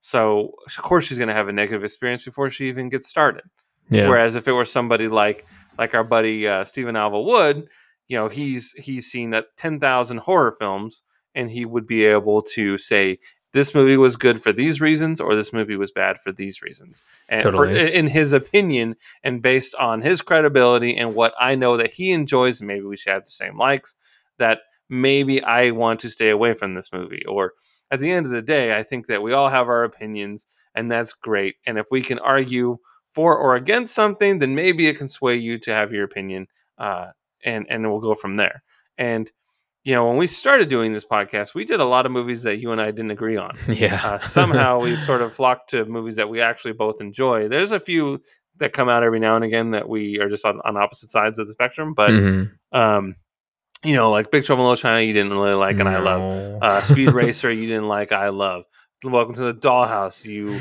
so of course she's going to have a negative experience before she even gets started. Yeah. Whereas if it were somebody like like our buddy uh, Stephen Alva Wood, you know, he's he's seen that ten thousand horror films, and he would be able to say this movie was good for these reasons, or this movie was bad for these reasons, and for, in his opinion, and based on his credibility and what I know that he enjoys, and maybe we should have the same likes. That maybe I want to stay away from this movie, or at the end of the day, I think that we all have our opinions, and that's great. And if we can argue for or against something, then maybe it can sway you to have your opinion, uh, and and we'll go from there. And you know, when we started doing this podcast, we did a lot of movies that you and I didn't agree on. yeah Uh, somehow we've sort of flocked to movies that we actually both enjoy. There's a few that come out every now and again that we are just on, on opposite sides of the spectrum, but Mhm. um, you know, like Big Trouble in Little China, you didn't really like, and I love. Uh, Speed Racer, you didn't like, I love. Welcome to the Dollhouse, you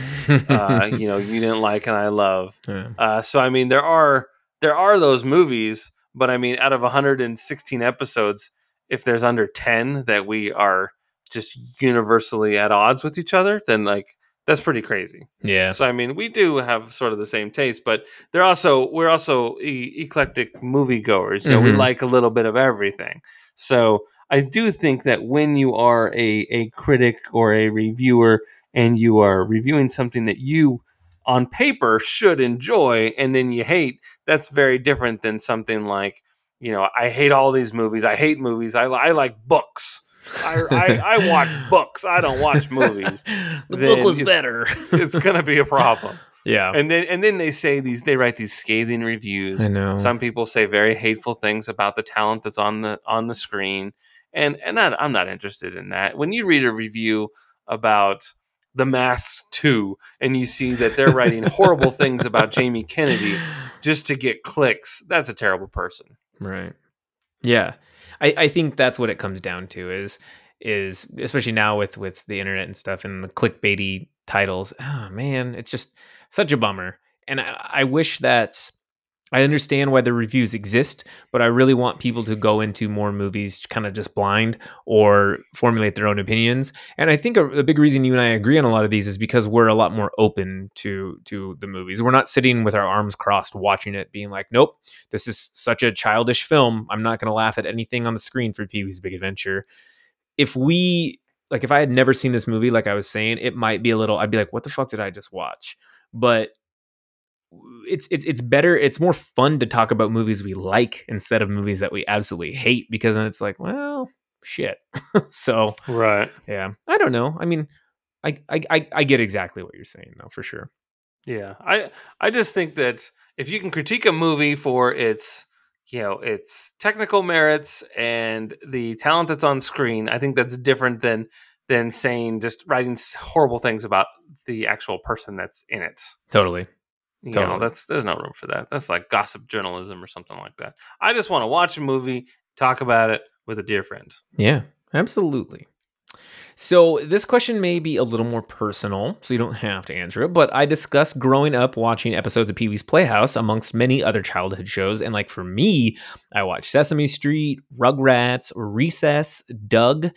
uh, you know, you didn't like, and I love. Yeah. Uh, so I mean, there are there are those movies, but I mean, out of 116 episodes, if there's under 10 that we are just universally at odds with each other, then like that's pretty crazy. yeah So I mean, we do have sort of the same taste, but they're also we're also e- eclectic moviegoers. You know, we Mhm. like a little bit of everything. So I do think that when you are a a critic or a reviewer and you are reviewing something that you on paper should enjoy and then you hate, that's very different than something like you know I hate all these movies. I hate movies. I, I like books. I, I, I watch books. I don't watch movies. The book was it's- better. It's gonna be a problem yeah and then and then they say these they write these scathing reviews i know some people say very hateful things about the talent that's on the on the screen and and I, i'm not interested in that when you read a review about the mask 2 and you see that they're writing horrible things about jamie kennedy just to get clicks that's a terrible person Right. Yeah. I, I think that's what it comes down to is is especially now with with the internet and stuff and the clickbaity titles. Oh man, it's just such a bummer. And I, I wish that I understand why the reviews exist, but I really want people to go into more movies kind of just blind or formulate their own opinions. And I think a, a, big reason you and I agree on a lot of these is because we're a lot more open to to the movies. We're not sitting with our arms crossed watching it, being like, "Nope, this is such a childish film. I'm not going to laugh at anything on the screen for Pee Wee's Big Adventure." If we like, if I had never seen this movie, like I was saying, it might be a little. I'd be like, "What the fuck did I just watch?" But it's it's it's better it's more fun to talk about movies we like instead of movies that we absolutely hate because then it's like well shit. So right. yeah i don't know. I mean I, I i get exactly what you're saying though for sure. Yeah i i just think that if you can critique a movie for its you know its technical merits and the talent that's on screen i think that's different than than saying just writing horrible things about the actual person that's in it. Totally you totally. know, that's there's no room for that. That's like gossip journalism or something like that. I just want to watch a movie, talk about it with a dear friend. Yeah, absolutely. So this question may be a little more personal, so you don't have to answer it. But I discussed growing up watching episodes of Pee Wee's Playhouse amongst many other childhood shows, and like for me, I watched Sesame Street, Rugrats, Recess, Doug,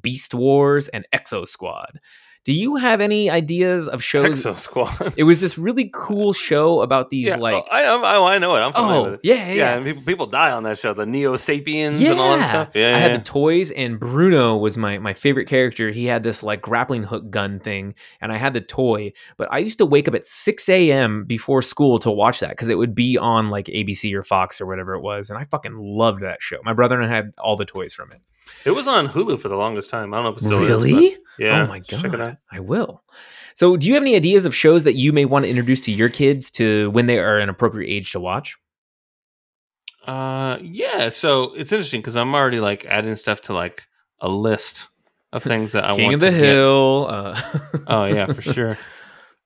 Beast Wars, and Exo Squad. Do you have any ideas of shows? Exo Squad. it was this really cool show about these yeah, like. Oh, I, I, I know it. I'm oh, familiar oh, with it. Yeah, yeah, yeah. and people, people die on that show. The Neo Sapiens yeah. and all that stuff. Yeah, I had the toys, and Bruno was my my favorite character. He had this like grappling hook gun thing, and I had the toy. But I used to wake up at 6 a.m. before school to watch that because it would be on like ABC or Fox or whatever it was, and I fucking loved that show. My brother and I had all the toys from it. It was on Hulu for the longest time. I don't know if it still really? is. Yeah. Oh my god. I will. So, do you have any ideas of shows that you may want to introduce to your kids to when they are an appropriate age to watch? Uh, yeah. So it's interesting because I'm already like adding stuff to like a list of things that I King want. of the to Hill. Uh. oh yeah, for sure.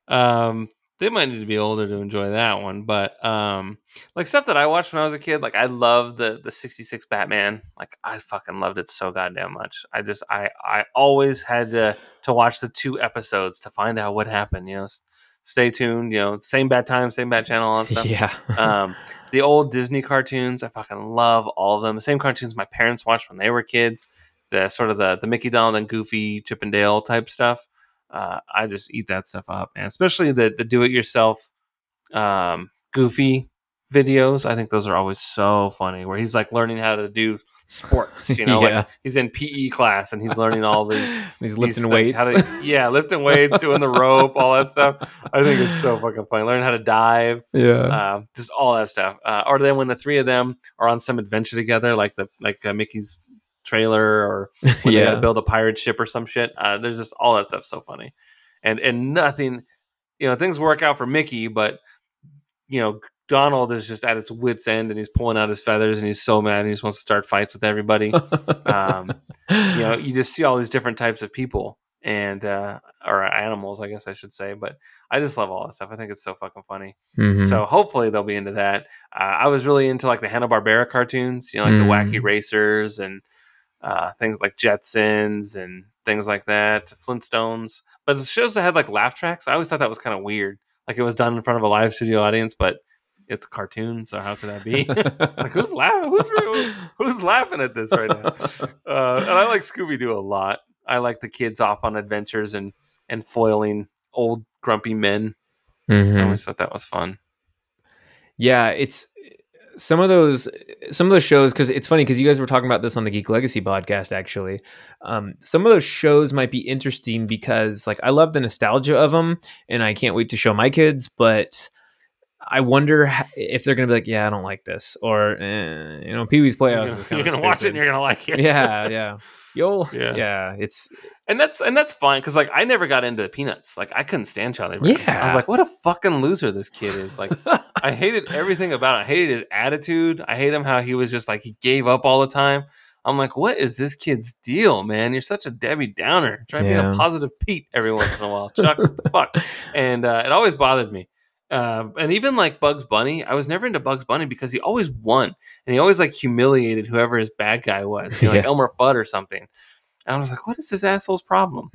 Um, they might need to be older to enjoy that one, but um, like stuff that I watched when I was a kid, like I love the the '66 Batman. Like I fucking loved it so goddamn much. I just I I always had to to watch the two episodes to find out what happened. You know, stay tuned. You know, same bad time, same bad channel, that stuff. Yeah. um, the old Disney cartoons, I fucking love all of them. The same cartoons my parents watched when they were kids. The sort of the the Mickey Donald and Goofy, Chip and Dale type stuff uh, I just eat that stuff up, man. Especially the the do it yourself, um, goofy videos. I think those are always so funny. Where he's like learning how to do sports. You know, Yeah. like he's in PE class and he's learning all these. He's lifting these, weights. To, yeah, lifting weights, doing the rope, all that stuff. I think it's so fucking funny. Learning how to dive, yeah. uh, just all that stuff. Uh, or then when the three of them are on some adventure together, like the like uh, Mickey's trailer, or when they got yeah. to build a pirate ship or some shit. Uh, there's just all that stuff so funny, and and nothing, you know, things work out for Mickey, but you know. Donald is just at its wits' end, and he's pulling out his feathers, and he's so mad, and he just wants to start fights with everybody. um, you know, you just see all these different types of people and uh, or animals, I guess I should say. But I just love all that stuff. I think it's so fucking funny. Mhm. So hopefully they'll be into that. Uh, I was really into like the Hanna Barbera cartoons, you know, like Mm. the Wacky Racers and uh, things like Jetsons and things like that, Flintstones. But the shows that had like laugh tracks, I always thought that was kind of weird. Like it was done in front of a live studio audience, but it's a cartoon, so how could that be? like who's laughing? Who's who's laughing at this right now? Uh, and I like Scooby Doo a lot. I like the kids off on adventures and and foiling old grumpy men. I Mhm. always thought that was fun. Yeah, it's some of those some of those shows because it's funny because you guys were talking about this on the Geek Legacy podcast actually. Um, some of those shows might be interesting because like I love the nostalgia of them and I can't wait to show my kids, but I wonder if they're gonna be like, yeah, I don't like this, or eh, you know, Pee Wee's You're Playhouse gonna, kind you're gonna watch it and you're gonna like it. yeah, yeah. Yo, Yeah. yeah. it's and that's and that's fine because like I never got into Peanuts. Like I couldn't stand Charlie Brown. I was like, what a fucking loser this kid is. Like I hated everything about it. I hated his attitude. I hate him how he was just like he gave up all the time. I'm like, what is this kid's deal, man? You're such a Debbie Downer. Try to be a positive Pete every once in a while. Chuck, what the fuck? And uh, it always bothered me. Uh, and even like Bugs Bunny, I was never into Bugs Bunny because he always won, and he always like humiliated whoever his bad guy was, you know, like Yeah. Elmer Fudd or something. And I was like, what is this asshole's problem?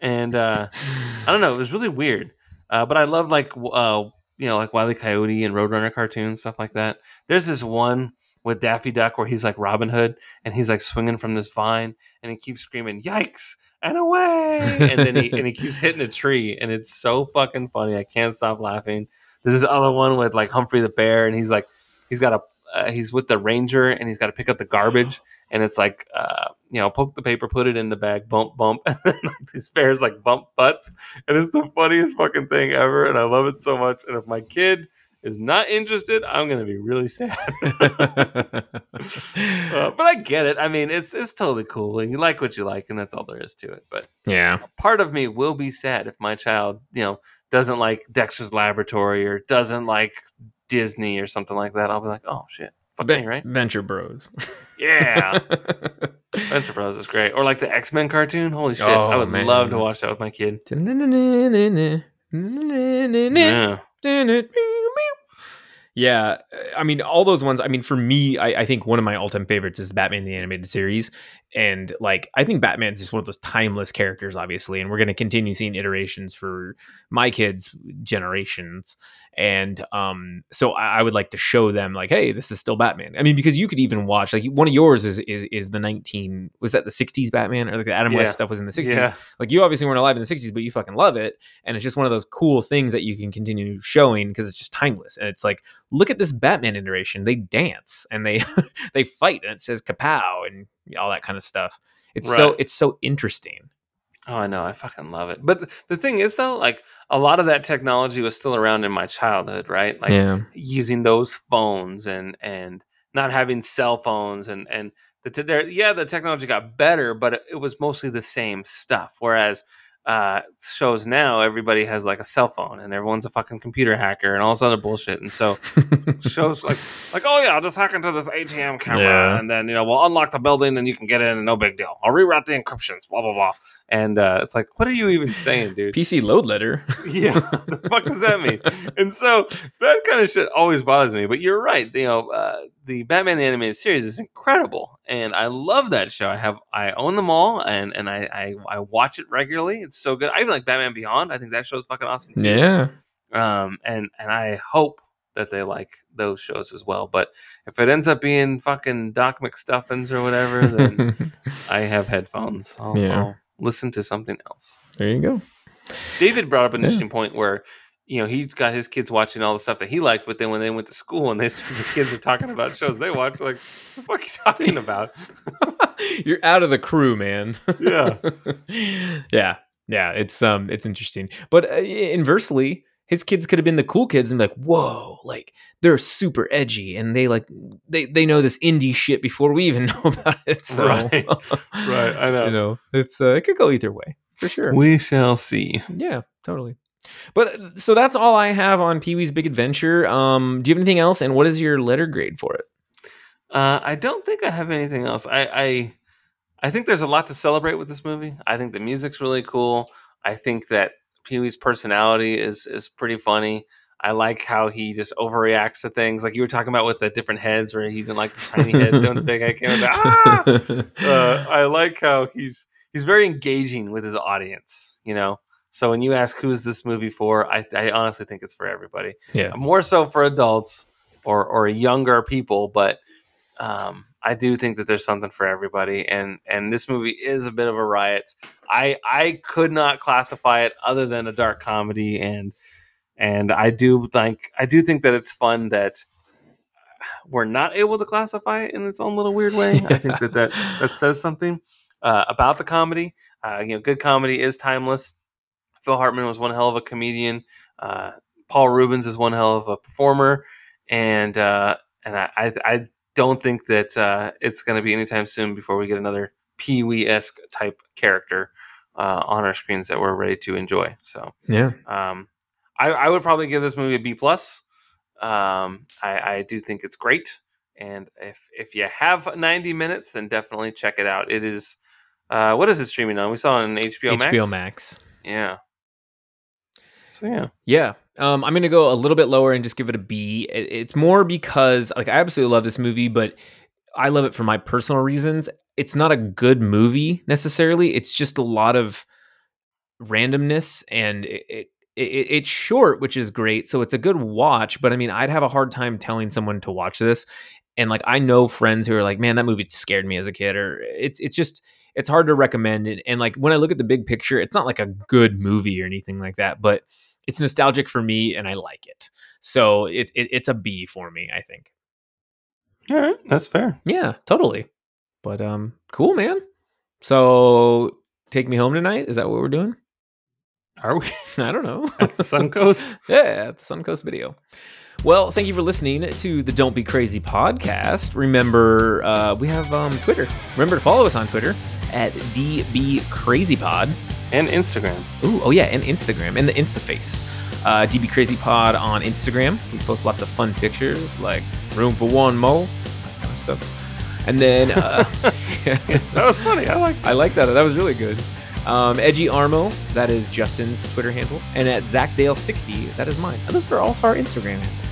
and uh, I don't know, it was really weird. Uh, but I love like uh, you know, like Wile E. Coyote and Roadrunner cartoons, stuff like that. There's this one with Daffy Duck where he's like Robin Hood and he's like swinging from this vine and he keeps screaming "Yikes!" And away, and then he and he keeps hitting a tree, and it's so fucking funny. I can't stop laughing. There's this other one with like Humphrey the Bear, and he's like he's got a uh, he's with the ranger and he's got to pick up the garbage and it's like uh, you know poke the paper put it in the bag bump bump and then like, these bears like bump butts and it's the funniest fucking thing ever and i love it so much and if my kid is not interested i'm gonna be really sad uh, but i get it i mean it's it's totally cool and you like what you like and that's all there is to it but yeah. part of me will be sad if my child you know doesn't like dexter's laboratory or doesn't like disney or something like that i'll be like oh shit fuck me right Venture Bros. yeah Venture Bros is great. Or like the X Men cartoon. Holy shit! I Oh, would man. love to watch that with my kid. yeah. Yeah. I mean, all those ones. I mean, for me, I, I think one of my all-time favorites is Batman the Animated Series, and like, I think Batman's just one of those timeless characters, obviously, and we're going to continue seeing iterations for my kids' generations, and um, so I, I would like to show them, like, hey, this is still Batman. I mean, because you could even watch, like, one of yours is is is the nineteen was that the '60s Batman or like the Adam Yeah. West stuff was in the '60s. Yeah. Like, you obviously weren't alive in the '60s, but you fucking love it, and it's just one of those cool things that you can continue showing because it's just timeless, and it's like look at this Batman iteration. They dance and they they fight and it says kapow and all that kind of stuff. It's so it's so interesting. Oh, I know. I fucking love it. But th- the thing is, though, like a lot of that technology was still around in my childhood, right? Like yeah. using those phones and and not having cell phones and and the t- there, yeah, the technology got better, but it, it was mostly the same stuff. Whereas uh, shows now, everybody has like a cell phone and everyone's a fucking computer hacker and all this other bullshit. And so shows like like oh yeah, I'll just hack into this ATM camera Yeah. and then you know we'll unlock the building and you can get in and no big deal. I'll reroute the encryptions, blah blah blah. And uh, it's like, what are you even saying, dude? PC load letter. yeah, the fuck does that mean? And so that kind of shit always bothers me. But you're right. You know, uh, the Batman the animated series is incredible, and I love that show. I have I own them all, and and I I, I watch it regularly. It's so good. I even like Batman Beyond. I think that show is fucking awesome too. yeah. Um, and and I hope that they like those shows as well. But if it ends up being fucking Doc McStuffins or whatever, then I have headphones. I'll, Yeah. I'll listen to something else. there you go. David brought up an Yeah. interesting point where, you know, he got his kids watching all the stuff that he liked, but then when they went to school and they the kids are talking about shows they watch, like, what are you talking about? You're out of the crew, man. Yeah. yeah. Yeah, it's um it's interesting. But uh, inversely, his kids could have been the cool kids and be like, "Whoa, like they're super edgy and they like they they know this indie shit before we even know about it." So Right. Right, I know. You know, it's uh, it could go either way. For sure. We shall see. Yeah, totally. But uh, so that's all I have on Pee Wee's Big Adventure. Um, do you have anything else? And what is your letter grade for it? Uh, I don't think I have anything else. I, I I think there's a lot to celebrate with this movie. I think the music's really cool. I think that Pee Wee's personality is is pretty funny. I like how he just overreacts to things, like you were talking about with the different heads, where he didn't like the tiny head doing the big head camera. Ah! uh, I like how he's he's very engaging with his audience. You know, so when you ask who's this movie for, I, I honestly think it's for everybody. Yeah. more so for adults or or younger people, but um, I do think that there's something for everybody, and and this movie is a bit of a riot. I I could not classify it other than a dark comedy, and and I do think I do think that it's fun that we're not able to classify it in its own little weird way. I think that that that says something uh, about the comedy. Uh, you know, good comedy is timeless. Phil Hartman was one hell of a comedian. Uh, Paul Reubens is one hell of a performer, and uh, and I, I I don't think that uh, it's going to be anytime soon before we get another Pee Wee esque type character uh, on our screens that we're ready to enjoy. So yeah. um, I, I would probably give this movie a B plus. Um, I, I do think it's great, and if if you have ninety minutes, then definitely check it out. It is uh, what is it streaming on? We saw it on HBO Max. HBO Max. Yeah. So yeah, Yeah. Um, I'm to go a little bit lower and just give it a B. It's more because like I absolutely love this movie, but I love it for my personal reasons. It's not a good movie necessarily. It's just a lot of randomness and it, it it, it's short, which is great. So it's a good watch. But I mean, I'd have a hard time telling someone to watch this. And like, I know friends who are like, "Man, that movie scared me as a kid," or it's it's just it's hard to recommend. And, and like when I look at the big picture, it's not like a good movie or anything like that, but it's nostalgic for me, and I like it. So it, it it's a B for me, I think. All right, that's fair. Yeah, totally. But um, cool, man. So take me home tonight. Is that what we're doing? Are we I don't know. at the Suncoast? yeah, at the Suncoast Video. Well, thank you for listening to the Don't Be Crazy podcast. Remember, uh, we have um, Twitter. Remember to follow us on Twitter at DBCrazyPod. and Instagram. Ooh, oh yeah, and Instagram and the InstaFace. Uh, DB Crazy Pod on Instagram. We post lots of fun pictures like room for one more, that kind of stuff. And then uh, That was funny. I like. I like that. That was really good. Um, Edgy Armo, that is Justin's Twitter handle, and at Zach Dale 60 that is mine. And those are also our Instagram handles.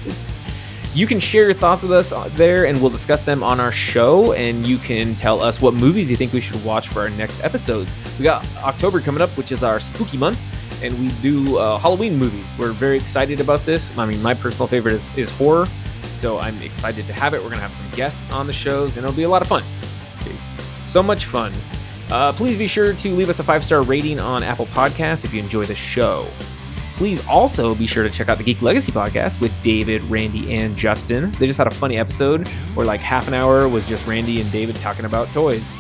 You can share your thoughts with us there, and we'll discuss them on our show. And you can tell us what movies you think we should watch for our next episodes. We got October coming up, which is our spooky month, and we do uh, Halloween movies. We're very excited about this. I mean, my personal favorite is, is horror, so I'm excited to have it. We're gonna have some guests on the shows, and it'll be a lot of fun. So much fun. Uh, please be sure to leave us a five star rating on Apple Podcasts if you enjoy the show. Please also be sure to check out the Geek Legacy podcast with David, Randy, and Justin. They just had a funny episode where like half an hour was just Randy and David talking about toys.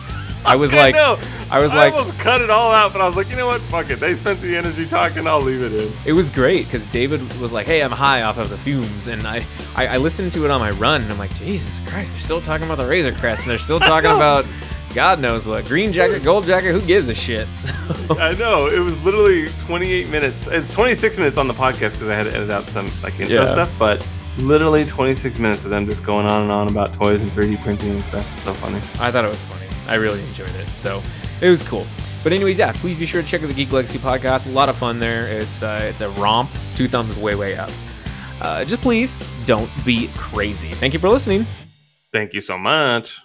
I was like, know. I was I like, almost cut it all out, but I was like, you know what? Fuck it. They spent the energy talking. I'll leave it in. it was great because David was like, "Hey, I'm high off of the fumes," and I, I, I listened to it on my run, and I'm like, "Jesus Christ, they're still talking about the Razor Crest, and they're still talking about God knows what, green jacket, gold jacket, who gives a shit?" So, I know. It was literally 28 minutes. It's 26 minutes on the podcast because I had to edit out some like intro Yeah. stuff, but literally 26 minutes of them just going on and on about toys and 3D printing and stuff. It's so funny. I thought it was funny. I really enjoyed it, so it was cool. But anyways, yeah, please be sure to check out the Geek Legacy podcast. A lot of fun there. It's uh, it's a romp. Two thumbs way way up. Uh, just please don't be crazy. Thank you for listening. Thank you so much.